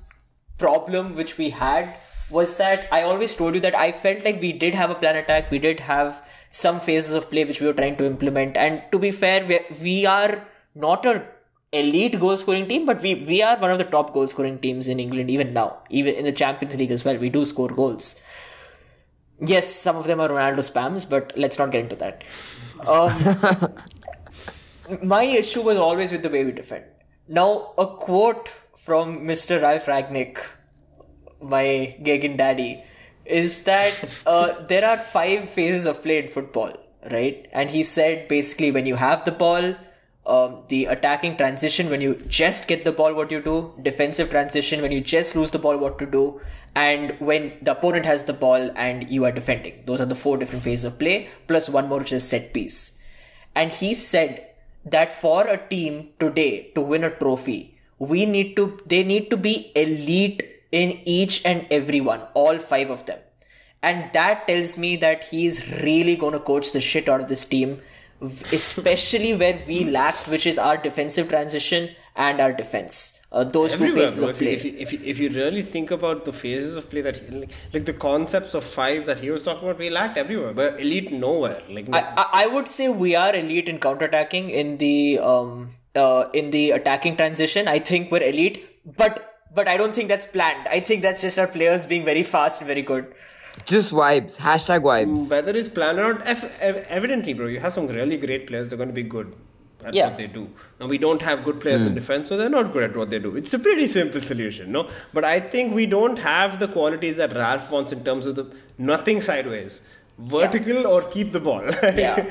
[SPEAKER 3] problem which we had was that I always told you that I felt like we did have a plan attack, we did have some phases of play which we were trying to implement. And to be fair, we, we are not a elite goal scoring team, but we, we are one of the top goal scoring teams in England even now. Even in the Champions League as well, we do score goals. Yes, some of them are Ronaldo spams, but let's not get into that. Um, my issue was always with the way we defend. Now, a quote from Mr. Ralph Rangnick, my Gagan daddy, is that uh, there are five phases of play in football, right? And he said basically when you have the ball, um, the attacking transition when you just get the ball, what you do, defensive transition when you just lose the ball, what to do, and when the opponent has the ball and you are defending. Those are the four different phases of play, plus one more which is set piece. And he said that for a team today to win a trophy, we need to they need to be elite in each and every one, all five of them. And that tells me that he's really going to coach the shit out of this team, especially where we lacked, which is our defensive transition and our defense. Uh, those two phases
[SPEAKER 2] bro.
[SPEAKER 3] of play.
[SPEAKER 2] if, you, if, you, if you really think about the phases of play that he, like, like the concepts of five that he was talking about, we lacked everywhere, but elite nowhere. Like
[SPEAKER 3] I, I I would say we are elite in counterattacking in the um uh in the attacking transition. I think we're elite, but but I don't think that's planned. I think that's just our players being very fast and very good.
[SPEAKER 1] Just vibes. Hashtag vibes.
[SPEAKER 2] whether it's planned or not, ev- ev- evidently, bro, you have some really great players. They're going to be good at
[SPEAKER 3] Yeah.
[SPEAKER 2] what they do. And we don't have good players in defense, so they're not good at what they do. It's a pretty simple solution, no? But I think we don't have the qualities that Ralph wants in terms of the nothing sideways. Vertical or keep the ball.
[SPEAKER 3] Yeah,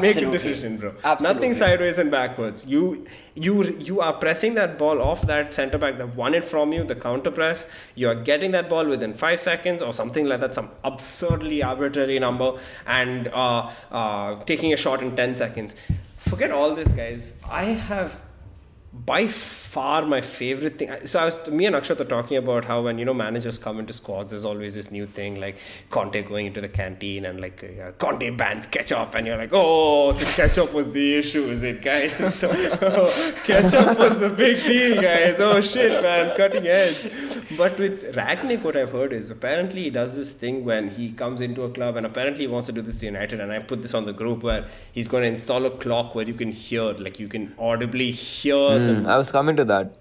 [SPEAKER 2] make a decision, bro.
[SPEAKER 3] Absolutely.
[SPEAKER 2] Nothing sideways and backwards. You you you are pressing that ball off that center back that won it from you, the counter press. You are getting that ball within five seconds or something like that, some absurdly arbitrary number, and uh, uh, taking a shot in ten seconds. Forget all this, guys. I have by far my favorite thing so i was me and akshat are talking about how when you know managers come into squads there's always this new thing like conte going into the canteen and like uh, conte bans ketchup and you're like oh so ketchup was the issue is it guys? So, ketchup was the big deal guys. Oh shit man cutting edge. But with rangnick what i've heard is apparently he does this thing when he comes into a club and apparently he wants to do this to united and i put this on the group where he's going to install a clock where you can hear like you can audibly hear the
[SPEAKER 1] Mm, I was coming to that.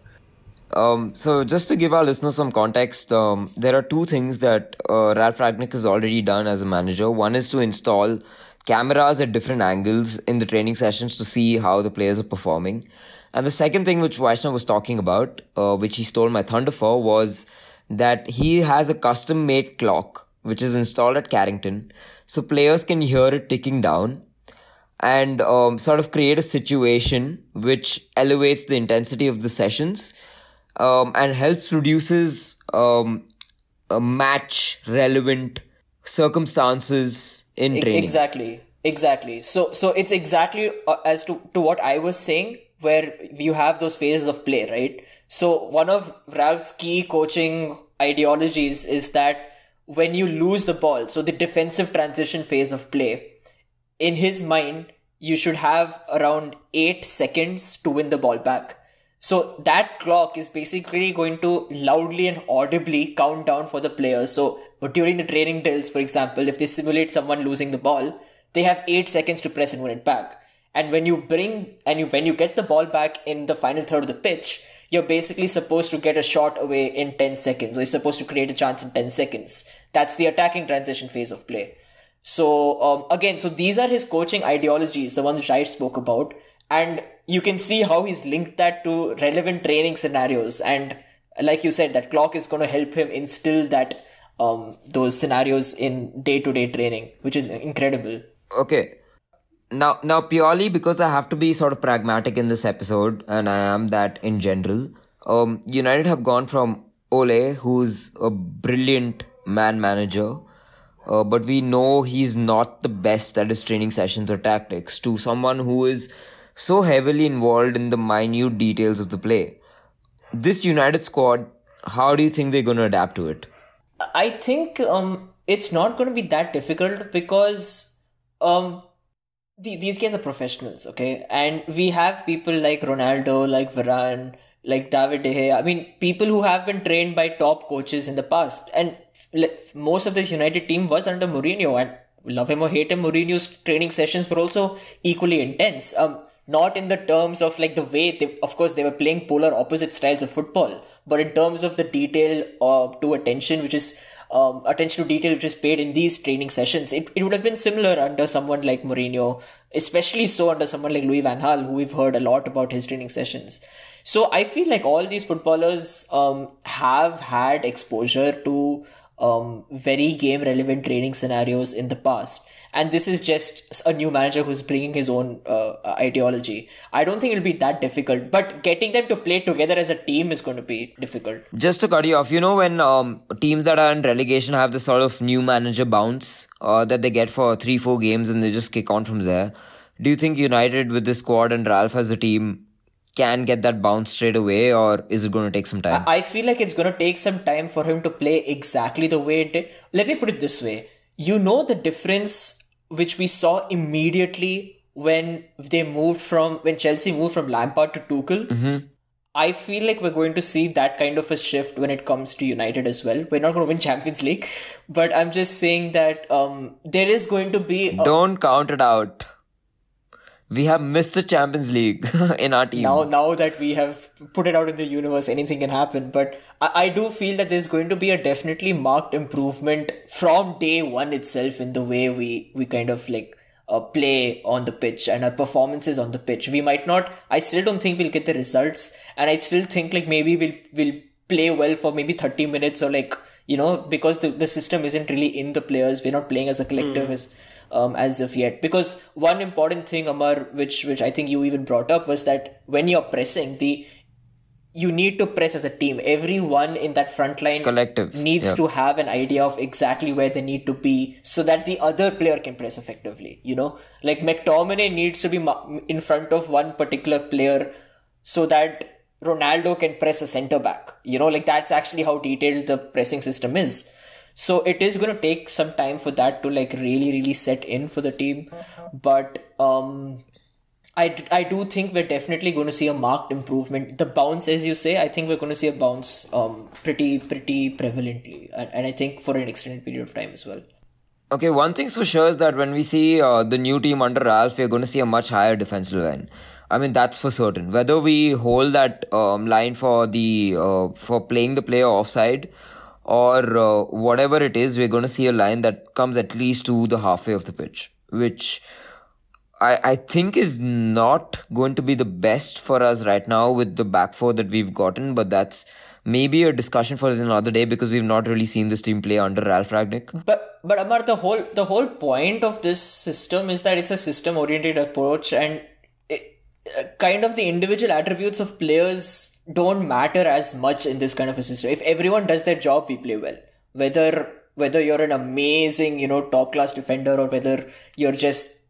[SPEAKER 1] Um, so just to give our listeners some context, um, there are two things that uh, Ralph Rangnick has already done as a manager. One is to install cameras at different angles in the training sessions to see how the players are performing. And the second thing which Vaishnav was talking about, uh, which he stole my thunder for, was that he has a custom made clock which is installed at Carrington, so players can hear it ticking down and um, sort of create a situation which elevates the intensity of the sessions um, and helps produces um, a match relevant circumstances in training.
[SPEAKER 3] Exactly, exactly. So, so it's exactly uh, as to to what I was saying, where you have those phases of play, right? So, one of Ralph's key coaching ideologies is that when you lose the ball, so the defensive transition phase of play, in his mind, you should have around eight seconds to win the ball back. So that clock is basically going to loudly and audibly count down for the players. So during the training drills, for example, if they simulate someone losing the ball, they have eight seconds to press and win it back. And when you bring and you when you get the ball back in the final third of the pitch, you're basically supposed to get a shot away in 10 seconds, or you're supposed to create a chance in 10 seconds. That's the attacking transition phase of play. So um, again, so these are his coaching ideologies, the ones which I spoke about, and you can see how he's linked that to relevant training scenarios. And like you said, that clock is going to help him instill that um, those scenarios in day-to-day training, which is incredible.
[SPEAKER 1] Okay. Now, now purely because I have to be sort of pragmatic in this episode, and I am that in general. Um, United have gone from Ole, who's a brilliant man manager, uh, but we know he's not the best at his training sessions or tactics, to someone who is so heavily involved in the minute details of the play. This United squad, how do you think they're going to adapt to it?
[SPEAKER 3] I think um, it's not going to be that difficult because um, the, these guys are professionals, okay? And we have people like Ronaldo, like Varane, like David De Gea. I mean, people who have been trained by top coaches in the past. And most of this United team was under Mourinho. And love him or hate him, Mourinho's training sessions were also equally intense. Um, not in the terms of like the way they, of course, they were playing polar opposite styles of football, but in terms of the detail uh, to attention, which is um, attention to detail which is paid in these training sessions. It, it would have been similar under someone like Mourinho, especially so under someone like Louis Van Gaal, who we've heard a lot about his training sessions. So I feel like all these footballers um, have had exposure to um, very game relevant training scenarios in the past. And this is just a new manager who's bringing his own uh, ideology. I don't think it'll be that difficult, but getting them to play together as a team is going to be difficult.
[SPEAKER 1] Just to cut you off, you know when um, teams that are in relegation have this sort of new manager bounce uh, that they get for three, four games and they just kick on from there. Do you think United with this squad and Ralph as a team can get that bounce straight away, or is it going to take some time?
[SPEAKER 3] I feel like it's going to take some time for him to play exactly the way it did. Let me put it this way: you know the difference which we saw immediately when they moved from when Chelsea moved from Lampard to Tuchel.
[SPEAKER 1] Mm-hmm.
[SPEAKER 3] I feel like we're going to see that kind of a shift when it comes to United as well. We're not going to win Champions League, but I'm just saying that um, there is going to be. A,
[SPEAKER 1] Don't count it out. We have missed the Champions League in our team.
[SPEAKER 3] now, now that we have put it out in the universe, anything can happen. But I, I do feel that there's going to be a definitely marked improvement from day one itself in the way we we kind of like uh, play on the pitch and our performances on the pitch. We might not. I still don't think we'll get the results, and I still think like maybe we'll we'll play well for maybe thirty minutes or like you know because the the system isn't really in the players. We're not playing as a collective as um, as of yet. Because one important thing, Amar, which which I think you even brought up, was that when you're pressing, the you need to press as a team. Everyone in that front line
[SPEAKER 1] Collective,
[SPEAKER 3] needs
[SPEAKER 1] yeah.
[SPEAKER 3] to have an idea of exactly where they need to be, so that the other player can press effectively. You know, like McTominay needs to be in front of one particular player, so that Ronaldo can press a center back. You know, like that's actually how detailed the pressing system is. So it is going to take some time for that to like really, really set in for the team. But um, I, I do think we're definitely going to see a marked improvement. The bounce, as you say, I think we're going to see a bounce um, pretty, pretty prevalently. And, and I think for an extended period of time as well.
[SPEAKER 1] Okay, one thing's for sure is that when we see uh, the new team under Ralph, we're going to see a much higher defensive line. I mean, that's for certain. Whether we hold that um, line for the uh, for playing the player offside or uh, whatever it is, we're going to see a line that comes at least to the halfway of the pitch, which I, I think is not going to be the best for us right now with the back four that we've gotten, but that's maybe a discussion for another day because we've not really seen this team play under Ralph Rangnick.
[SPEAKER 3] But but Amar, the whole the whole point of this system is that it's a system oriented approach, and Uh, kind of the individual attributes of players don't matter as much in this kind of a system. If everyone does their job, we play well. Whether whether you're an amazing, you know, top class defender or whether you're just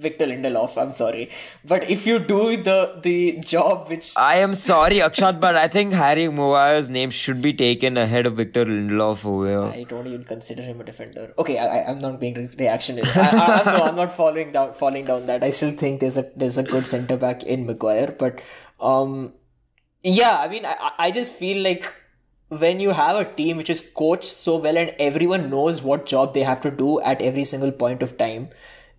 [SPEAKER 3] Victor Lindelof. I'm sorry, but if you do the the job which
[SPEAKER 1] I am sorry, Akshat, but I think Harry Maguire's name should be taken ahead of Victor Lindelof over here.
[SPEAKER 3] I don't even consider him a defender. Okay, I, I'm not being re- reactionary. I, I'm, no, I'm not falling down falling down that. I still think there's a there's a good centre back in Maguire, but um, yeah. I mean, I- I just feel like when you have a team which is coached so well and everyone knows what job they have to do at every single point of time,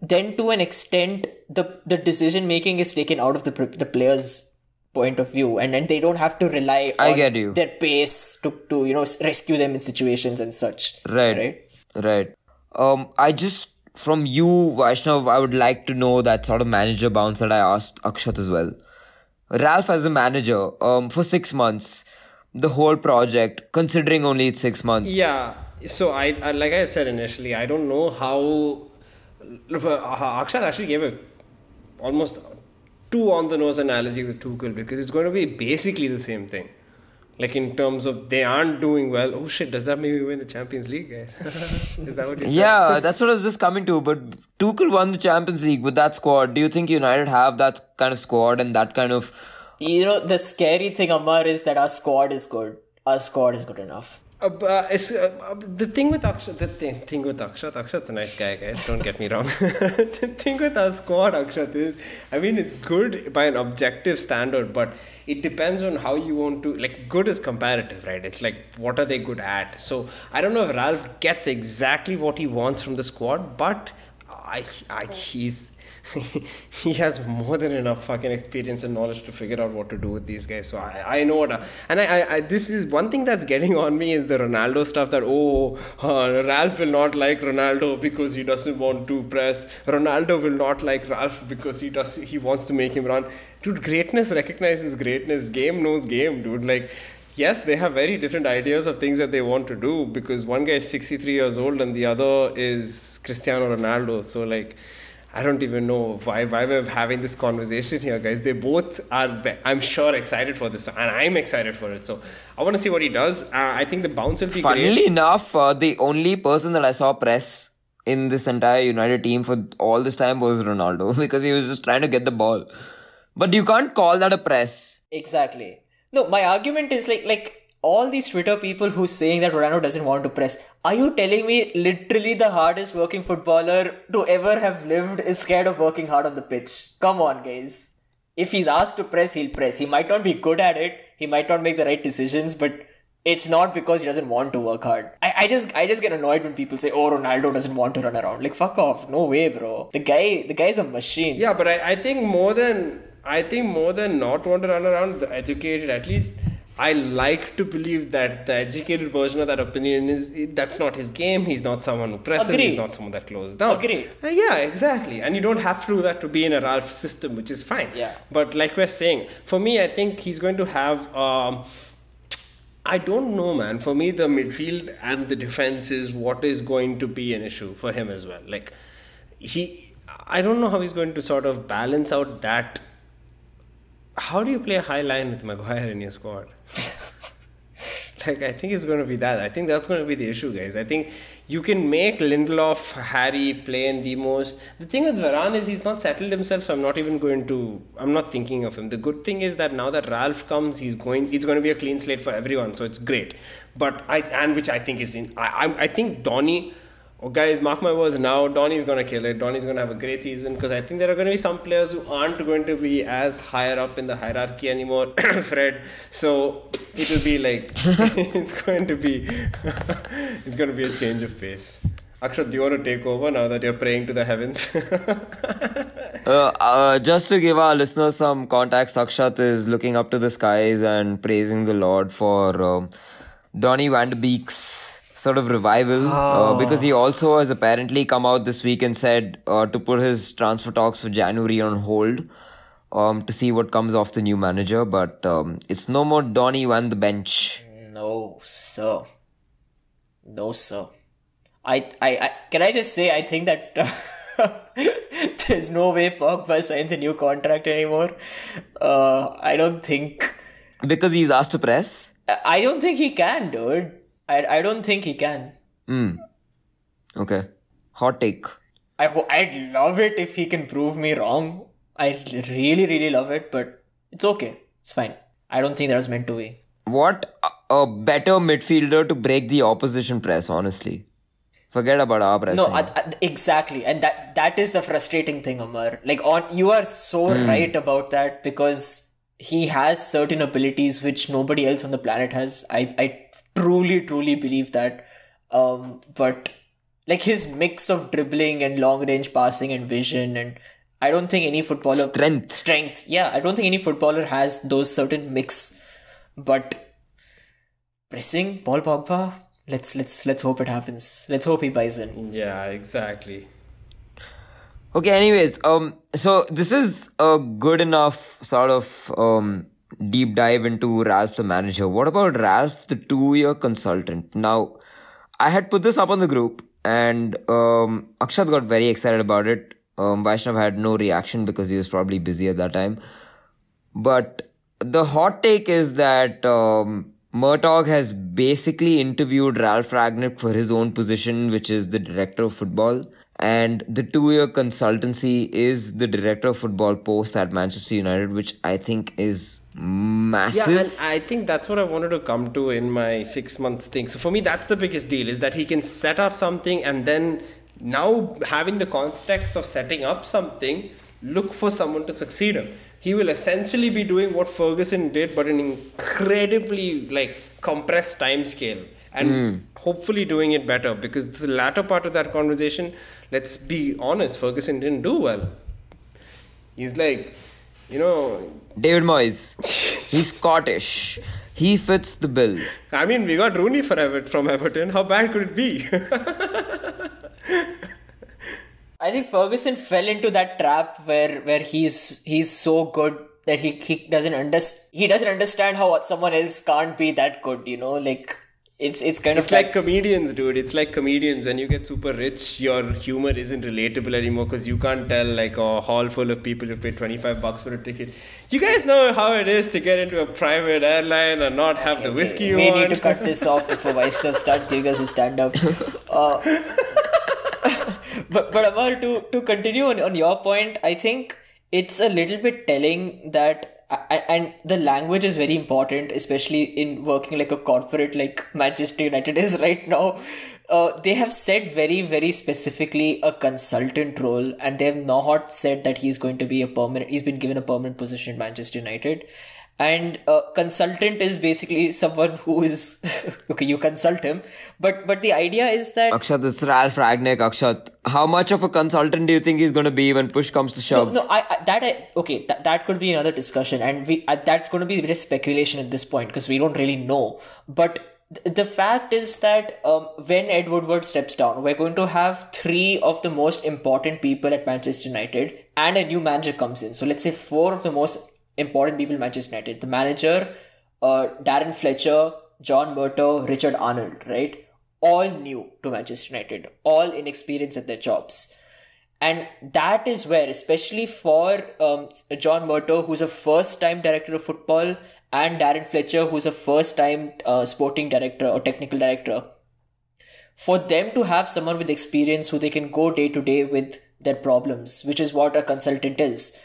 [SPEAKER 3] then to an extent the the decision making is taken out of the the players point of view and then they don't have to rely
[SPEAKER 1] I
[SPEAKER 3] on
[SPEAKER 1] get you.
[SPEAKER 3] their pace to, to you know rescue them in situations and such
[SPEAKER 1] Right.
[SPEAKER 3] right
[SPEAKER 1] Right. Um, I just from you, Vaishnav, I would like to know that sort of manager bounce that I asked Akshat as well. Ralph as a manager, um, for six months, the whole project, considering only it's six months.
[SPEAKER 2] Yeah. So I, I like I said initially, I don't know how. Uh, Akshat actually gave a almost two on the nose analogy with Tuchel because it's going to be basically the same thing. Like in terms of they aren't doing well. Oh shit! Does that mean we win the Champions League, guys? Is that what you said?
[SPEAKER 1] Yeah, that's what I was just coming to. But Tuchel won the Champions League with that squad. Do you think United have that kind of squad and that kind of
[SPEAKER 3] you know the scary thing amar is that our squad is good our squad is good enough
[SPEAKER 2] Uh, uh, the thing with Akshat, the thing, thing with Akshat, Akshat's a nice guy, guys. Don't get me wrong. the thing with our squad, Akshat, is, I mean, it's good by an objective standard, but it depends on how you want to. Like, good is comparative, right? It's like, what are they good at? So I don't know if Ralph gets exactly what he wants from the squad, but I, I, he's he has more than enough fucking experience and knowledge to figure out what to do with these guys. So I, I know what, and I, I, I, this is one thing that's getting on me is the Ronaldo stuff. That oh, uh, Ralph will not like Ronaldo because he doesn't want to press. Ronaldo will not like Ralph because he does he wants to make him run. Dude, greatness recognizes greatness. Game knows game, dude. Like yes, they have very different ideas of things that they want to do because one guy is 63 years old and the other is Cristiano Ronaldo. So like. I don't even know why why we're having this conversation here, guys. They both are, I'm sure, excited for this, and I'm excited for it. So I want to see what he does. Uh, I think the bounce will be
[SPEAKER 1] Funnily
[SPEAKER 2] great.
[SPEAKER 1] enough, uh, the only person that I saw press in this entire United team for all this time was Ronaldo because he was just trying to get the ball. But you can't call that a press.
[SPEAKER 3] exactly no my argument is like like all these twitter people who saying that ronaldo doesn't want to press are you telling me literally the hardest working footballer to ever have lived is scared of working hard on the pitch come on guys if he's asked to press he'll press he might not be good at it he might not make the right decisions but it's not because he doesn't want to work hard. I, I just I just get annoyed when people say, "Oh, Ronaldo doesn't want to run around." Like, fuck off! No way, bro. The guy, the guy's a machine.
[SPEAKER 2] Yeah, but I, I think more than I think more than not want to run around, the educated at least. I like to believe that the educated version of that opinion is that's not his game. He's not someone who presses.
[SPEAKER 3] Agreed.
[SPEAKER 2] He's not someone that closes down.
[SPEAKER 3] Agreed.
[SPEAKER 2] Uh, yeah, exactly. And you don't have to do that to be in a Ralph system, which is fine.
[SPEAKER 3] Yeah.
[SPEAKER 2] But like we're saying, for me, I think he's going to have. Um, I don't know, man. For me, the midfield and the defense is what is going to be an issue for him as well. Like, he, I don't know how he's going to sort of balance out that. How do you play a high line with Maguire in your squad? like, I think it's going to be that. I think that's going to be the issue, guys. I think you can make Lindelof, Harry play in the most. The thing with Varane is he's not settled himself, so I'm not even going to. I'm not thinking of him. The good thing is that now that Ralph comes, he's going. It's going to be a clean slate for everyone, so it's great. But I and which I think is in. I I, I think Donny. Oh, guys, mark my words now. Donny's gonna kill it. Donny's gonna have a great season because I think there are gonna be some players who aren't going to be as higher up in the hierarchy anymore, Fred. So it will be like it's going to be it's going to be a change of pace. Akshat, do you want to take over now that you're praying to the heavens?
[SPEAKER 1] Uh, uh, just to give our listeners some context, Akshat is looking up to the skies and praising the Lord for um, Donny van de Beek's sort of revival uh, because he also has apparently come out this week and said uh, to put his transfer talks for January on hold. um, to see what comes off the new manager. But um, it's no more Donny on the bench.
[SPEAKER 3] No, sir. No, sir. I, I, I can I just say I think that there's no way Pogba signs a new contract anymore. Uh, I don't think.
[SPEAKER 1] Because he's asked to press.
[SPEAKER 3] I don't think he can, dude. I, I don't think he can.
[SPEAKER 1] Hmm. Okay. Hot take.
[SPEAKER 3] I ho- I'd love it if he can prove me wrong. I really, really love it, but it's okay. It's fine. I don't think that was meant to be.
[SPEAKER 1] What a better midfielder to break the opposition press, honestly. Forget about our press.
[SPEAKER 3] No, I, I, exactly, and that that is the frustrating thing, Amar. Like on, you are so right about that because he has certain abilities which nobody else on the planet has. I I truly, truly believe that. Um, but like his mix of dribbling and long range passing and vision and I don't think any footballer
[SPEAKER 1] Strength.
[SPEAKER 3] strength. Yeah, I don't think any footballer has those certain mix. But pressing Paul Pogba, let's let's let's hope it happens. Let's hope he buys in.
[SPEAKER 2] Yeah, exactly.
[SPEAKER 1] Okay, anyways, um, so this is a good enough sort of um deep dive into Ralph the manager. What about Ralph the two-year consultant? Now, I had put this up on the group, and um, Akshat got very excited about it. Um, Vaishnav had no reaction because he was probably busy at that time. But the hot take is that um, Murtagh has basically interviewed Ralph Rangnick for his own position, which is the director of football. And the two year consultancy is the director of football post at Manchester United, which I think is massive.
[SPEAKER 2] Yeah, and I think that's what I wanted to come to in my six months thing. So for me, that's the biggest deal is that he can set up something and then now having the context of setting up something, look for someone to succeed him. He will essentially be doing what Ferguson did, but in incredibly like compressed time scale. And hmm. hopefully doing it better because the latter part of that conversation, let's be honest, Ferguson didn't do well. He's like, you know,
[SPEAKER 1] David Moyes. He's Scottish. He fits the bill.
[SPEAKER 2] I mean, we got Rooney for Ever- from Everton. How bad could it be?
[SPEAKER 3] I think Ferguson fell into that trap where where he's he's so good that he he doesn't understand he doesn't understand how someone else can't be that good. You know, like it's it's kind
[SPEAKER 2] it's
[SPEAKER 3] of
[SPEAKER 2] like comedians, dude. It's like comedians. When you get super rich, your humor isn't relatable anymore because you can't tell like a hall full of people who pay 25 bucks for a ticket. You guys know how it is to get into a private airline and not have the whiskey you
[SPEAKER 3] we
[SPEAKER 2] want.
[SPEAKER 3] need to cut this off before Vaishnav starts giving us a stand up. Uh, but but Amar, to to continue on, on your point, I think it's a little bit telling that and the language is very important, especially in working like a corporate like Manchester United is right now. Uh, they have said very, very specifically a consultant role, and they have not said that he's going to be a permanent. He's been given a permanent position in Manchester United, and a consultant is basically someone who is okay. You consult him, but but the idea is that
[SPEAKER 1] Akshat, is Ralph Rangnick. Akshat, how much of a consultant do you think he's going to be when push comes to shove?
[SPEAKER 3] No, I, I that I okay. That, that could be another discussion, and we uh, that's going to be a just speculation at this point because we don't really know. But th- the fact is that um, when Ed Woodward steps down, we're going to have three of the most important people at Manchester United, and a new manager comes in. So let's say four of the most important people at Manchester United: the manager, uh, Darren Fletcher, John Murtagh, Richard Arnold, right? All new to Manchester United, all inexperienced at their jobs. And that is where especially for um, john murtagh who's a first time director of football and darren fletcher who's a first time uh, sporting director or technical director for them to have someone with experience who they can go day to day with their problems which is what a consultant is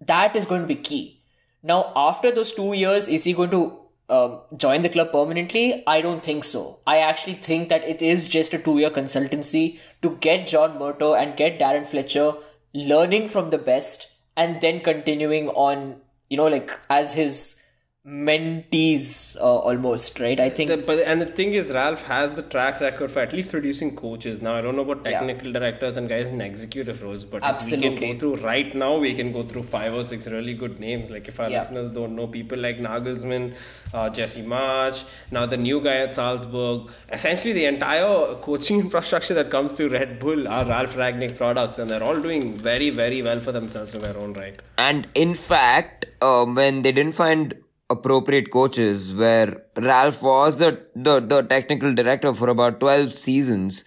[SPEAKER 3] that is going to be key now after those two years is he going to um, join the club permanently? I don't think so. I actually think that it is just a two year consultancy to get John Murtagh and get Darren Fletcher learning from the best and then continuing on, you know, like as his mentees uh, almost, right? I think
[SPEAKER 2] The, but and the thing is, Ralph has the track record for at least producing coaches. Now I don't know about
[SPEAKER 3] Yeah.
[SPEAKER 2] technical directors and guys in executive roles, but if we can go through right now. We can go through five or six really good names. Like if our
[SPEAKER 3] Yeah.
[SPEAKER 2] listeners don't know, people like Nagelsmann, uh, Jesse Marsch, now the new guy at Salzburg. Essentially, the entire coaching infrastructure that comes to Red Bull are Ralph Rangnick products, and they're all doing very, very well for themselves in their own right.
[SPEAKER 1] And in fact, um, when they didn't find appropriate coaches, where Ralph was the, the, the technical director for about 12 seasons,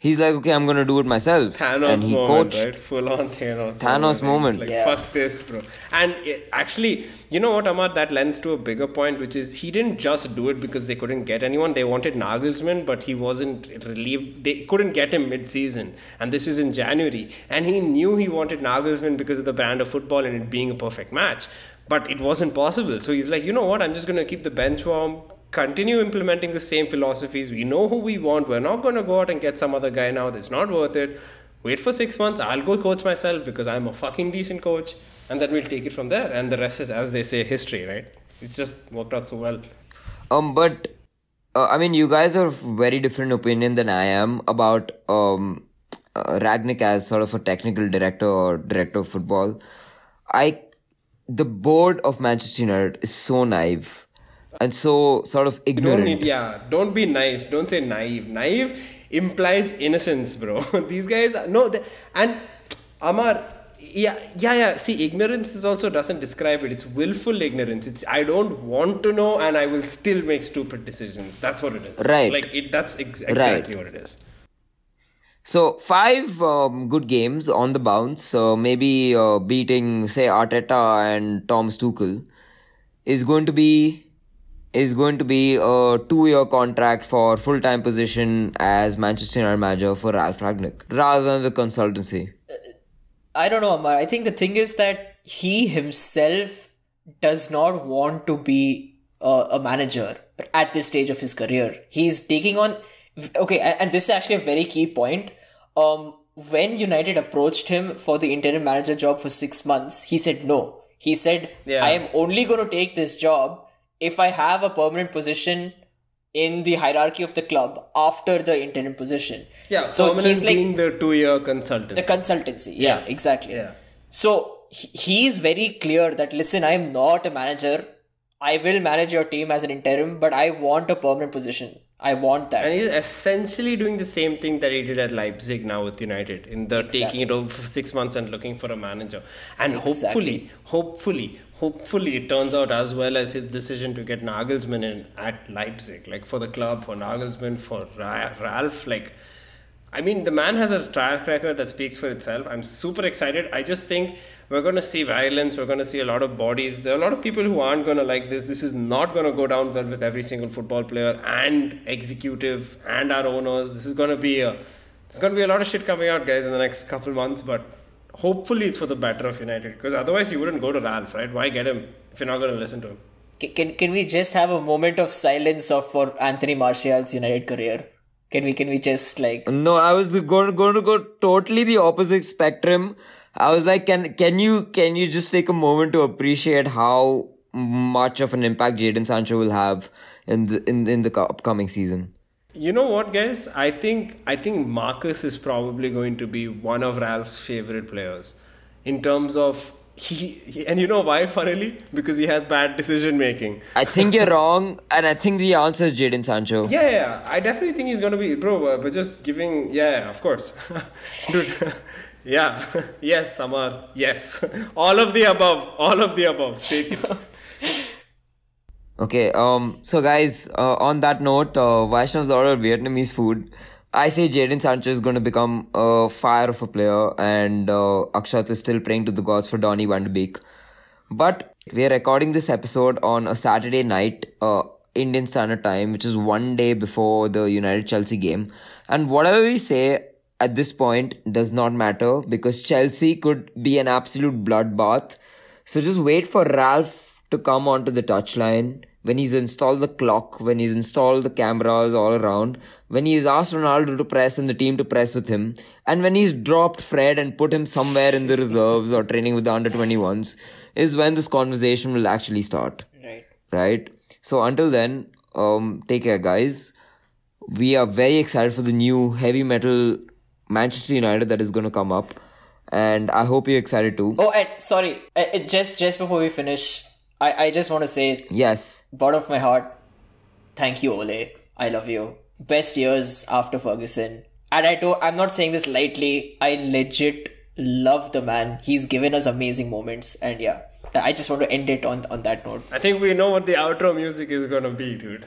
[SPEAKER 1] he's like, okay, I'm going to do it myself.
[SPEAKER 2] Thanos
[SPEAKER 1] and he
[SPEAKER 2] moment,
[SPEAKER 1] coached.
[SPEAKER 2] right? Full on Thanos.
[SPEAKER 1] Thanos
[SPEAKER 2] He's
[SPEAKER 1] moment.
[SPEAKER 2] Like,
[SPEAKER 3] Yeah.
[SPEAKER 2] fuck this, bro. And it, actually, you know what, Amar? That lends to a bigger point, which is he didn't just do it because they couldn't get anyone. They wanted Nagelsmann, but he wasn't relieved. They couldn't get him mid-season, and this is in January. And he knew he wanted Nagelsmann because of the brand of football and it being a perfect match. But it wasn't possible. So he's like, you know what? I'm just going to keep the bench warm continue implementing the same philosophies. We know who we want. We're not going to go out and get some other guy now. That's not worth it. Wait for six months. I'll go coach myself because I'm a fucking decent coach. And then we'll take it from there. And the rest is, as they say, history, right? It's just worked out so well.
[SPEAKER 1] Um, but uh, I mean, you guys are very different opinion than I am about um, uh, Rangnick as sort of a technical director or director of football. I, the board of Manchester United is so naive and so sort of ignorant.
[SPEAKER 2] Don't need, yeah, don't be nice. Don't say naive. Naive implies innocence, bro. These guys, are- no, they, and Amar, yeah, yeah, yeah. See, ignorance is also doesn't describe it. It's willful ignorance. It's I don't want to know, and I will still make stupid decisions. That's what it is.
[SPEAKER 1] Right.
[SPEAKER 2] Like it. That's ex- exactly what it is.
[SPEAKER 1] So five um, good games on the bounce. So maybe uh, beating say Arteta and Tom Tuchel is going to be is going to be a two-year contract for full-time position as Manchester United manager for Ralph Rangnick rather than the consultancy.
[SPEAKER 3] I don't know, Amar. I think the thing is that he himself does not want to be uh, a manager at this stage of his career. He's taking on. Okay, and, this is actually a very key point. Um, when United approached him for the interim manager job for six months, he said no. He said,
[SPEAKER 2] Yeah.
[SPEAKER 3] I am only going to take this job if I have a permanent position in the hierarchy of the club after the interim position.
[SPEAKER 2] Yeah.
[SPEAKER 3] so he's like
[SPEAKER 2] being the two-year consultant.
[SPEAKER 3] the consultancy. Yeah,
[SPEAKER 2] Yeah.
[SPEAKER 3] exactly.
[SPEAKER 2] Yeah.
[SPEAKER 3] So he is very clear that listen, I am not a manager. I will manage your team as an interim, but I want a permanent position. I want that.
[SPEAKER 2] And he's essentially doing the same thing that he did at Leipzig now with United in the
[SPEAKER 3] Exactly.
[SPEAKER 2] taking it over for six months and looking for a manager. And
[SPEAKER 3] Exactly.
[SPEAKER 2] hopefully, hopefully, hopefully it turns out as well as his decision to get Nagelsmann in at Leipzig, like for the club, for Nagelsmann, for Ra- Ralph, like. I mean, the man has a track record that speaks for itself. I'm super excited. I just think we're going to see violence. We're going to see a lot of bodies. There are a lot of people who aren't going to like this. This is not going to go down well with every single football player and executive and our owners. This is going to be a. There's going to be a lot of shit coming out, guys, in the next couple months. But hopefully, it's for the better of United. Because otherwise, you wouldn't go to Ralph, right? Why get him if you're not going to listen to him?
[SPEAKER 3] Can can we just have a moment of silence of for Anthony Martial's United career? Can we can we just like
[SPEAKER 1] No, I was going, going to go totally the opposite spectrum. I was like, can can you can you just take a moment to appreciate how much of an impact Jadon Sancho will have in the in in the upcoming season?
[SPEAKER 2] You know what, guys? I think I think Marcus is probably going to be one of Ralph's favorite players, in terms of he, he- and you know why? Funnily, because he has bad decision making.
[SPEAKER 1] I think you're wrong, and I think the answer is Jadon Sancho.
[SPEAKER 2] Yeah, yeah, yeah. I definitely think he's going to be, bro. Uh, but just giving, yeah, yeah, of course, dude. Yeah, yes, Samar, yes, all of the above, all of the above. Take it.
[SPEAKER 1] Okay, um, so guys, uh, on that note, uh, Vaishnav's order Vietnamese food. I say Jadon Sancho is going to become a fire of a player, and uh, Akshat is still praying to the gods for Donny van de Beek. But we are recording this episode on a Saturday night, uh, Indian Standard Time, which is one day before the United Chelsea game. And whatever we say at this point does not matter because Chelsea could be an absolute bloodbath. So just wait for Ralph to come onto the touchline when he's installed the clock, when he's installed the cameras all around, when he's asked Ronaldo to press and the team to press with him, and when he's dropped Fred and put him somewhere in the reserves or training with the under 21s, is when this conversation will actually start.
[SPEAKER 3] right?
[SPEAKER 1] right? So until then, um, take care, guys. We are very excited for the new heavy metal Manchester United that is going to come up, and I hope you're excited too.
[SPEAKER 3] Oh, and sorry, uh, just just before we finish, I I just want to say,
[SPEAKER 1] Yes,
[SPEAKER 3] bottom of my heart, thank you, Ole. I love you. Best years after Ferguson, and I don't. I'm not saying this lightly. I legit love the man. He's given us amazing moments, and yeah, I just want to end it on on that note.
[SPEAKER 2] I think we know what the outro music is gonna be, dude.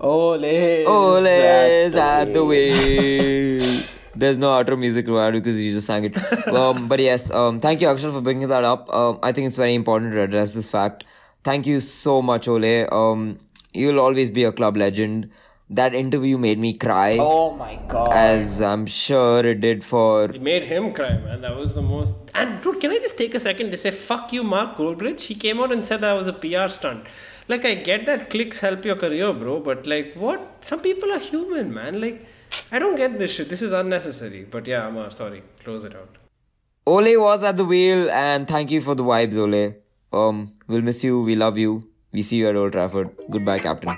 [SPEAKER 3] Ole,
[SPEAKER 1] Ole is at the wheel. There's no outro music required because you just sang it. um, but yes, um, thank you, Akshay, for bringing that up. Um, I think it's very important to address this fact. Thank you so much, Ole. Um, you'll always be a club legend. That interview made me cry,
[SPEAKER 3] Oh my god.
[SPEAKER 1] as I'm sure it did for.
[SPEAKER 2] It made him cry, man. That was the most. And dude, can I just take a second to say fuck you, Mark Goldbridge? He came out and said that was a PR stunt. Like I get that clicks help your career, bro, but like what? Some people are human, man. Like I don't get this shit. This is unnecessary. But yeah, Amar, sorry. Close it out.
[SPEAKER 1] Ole was at the wheel, and thank you for the vibes, Ole. Um, we'll miss you. We love you. We see you at Old Trafford. Goodbye, Captain.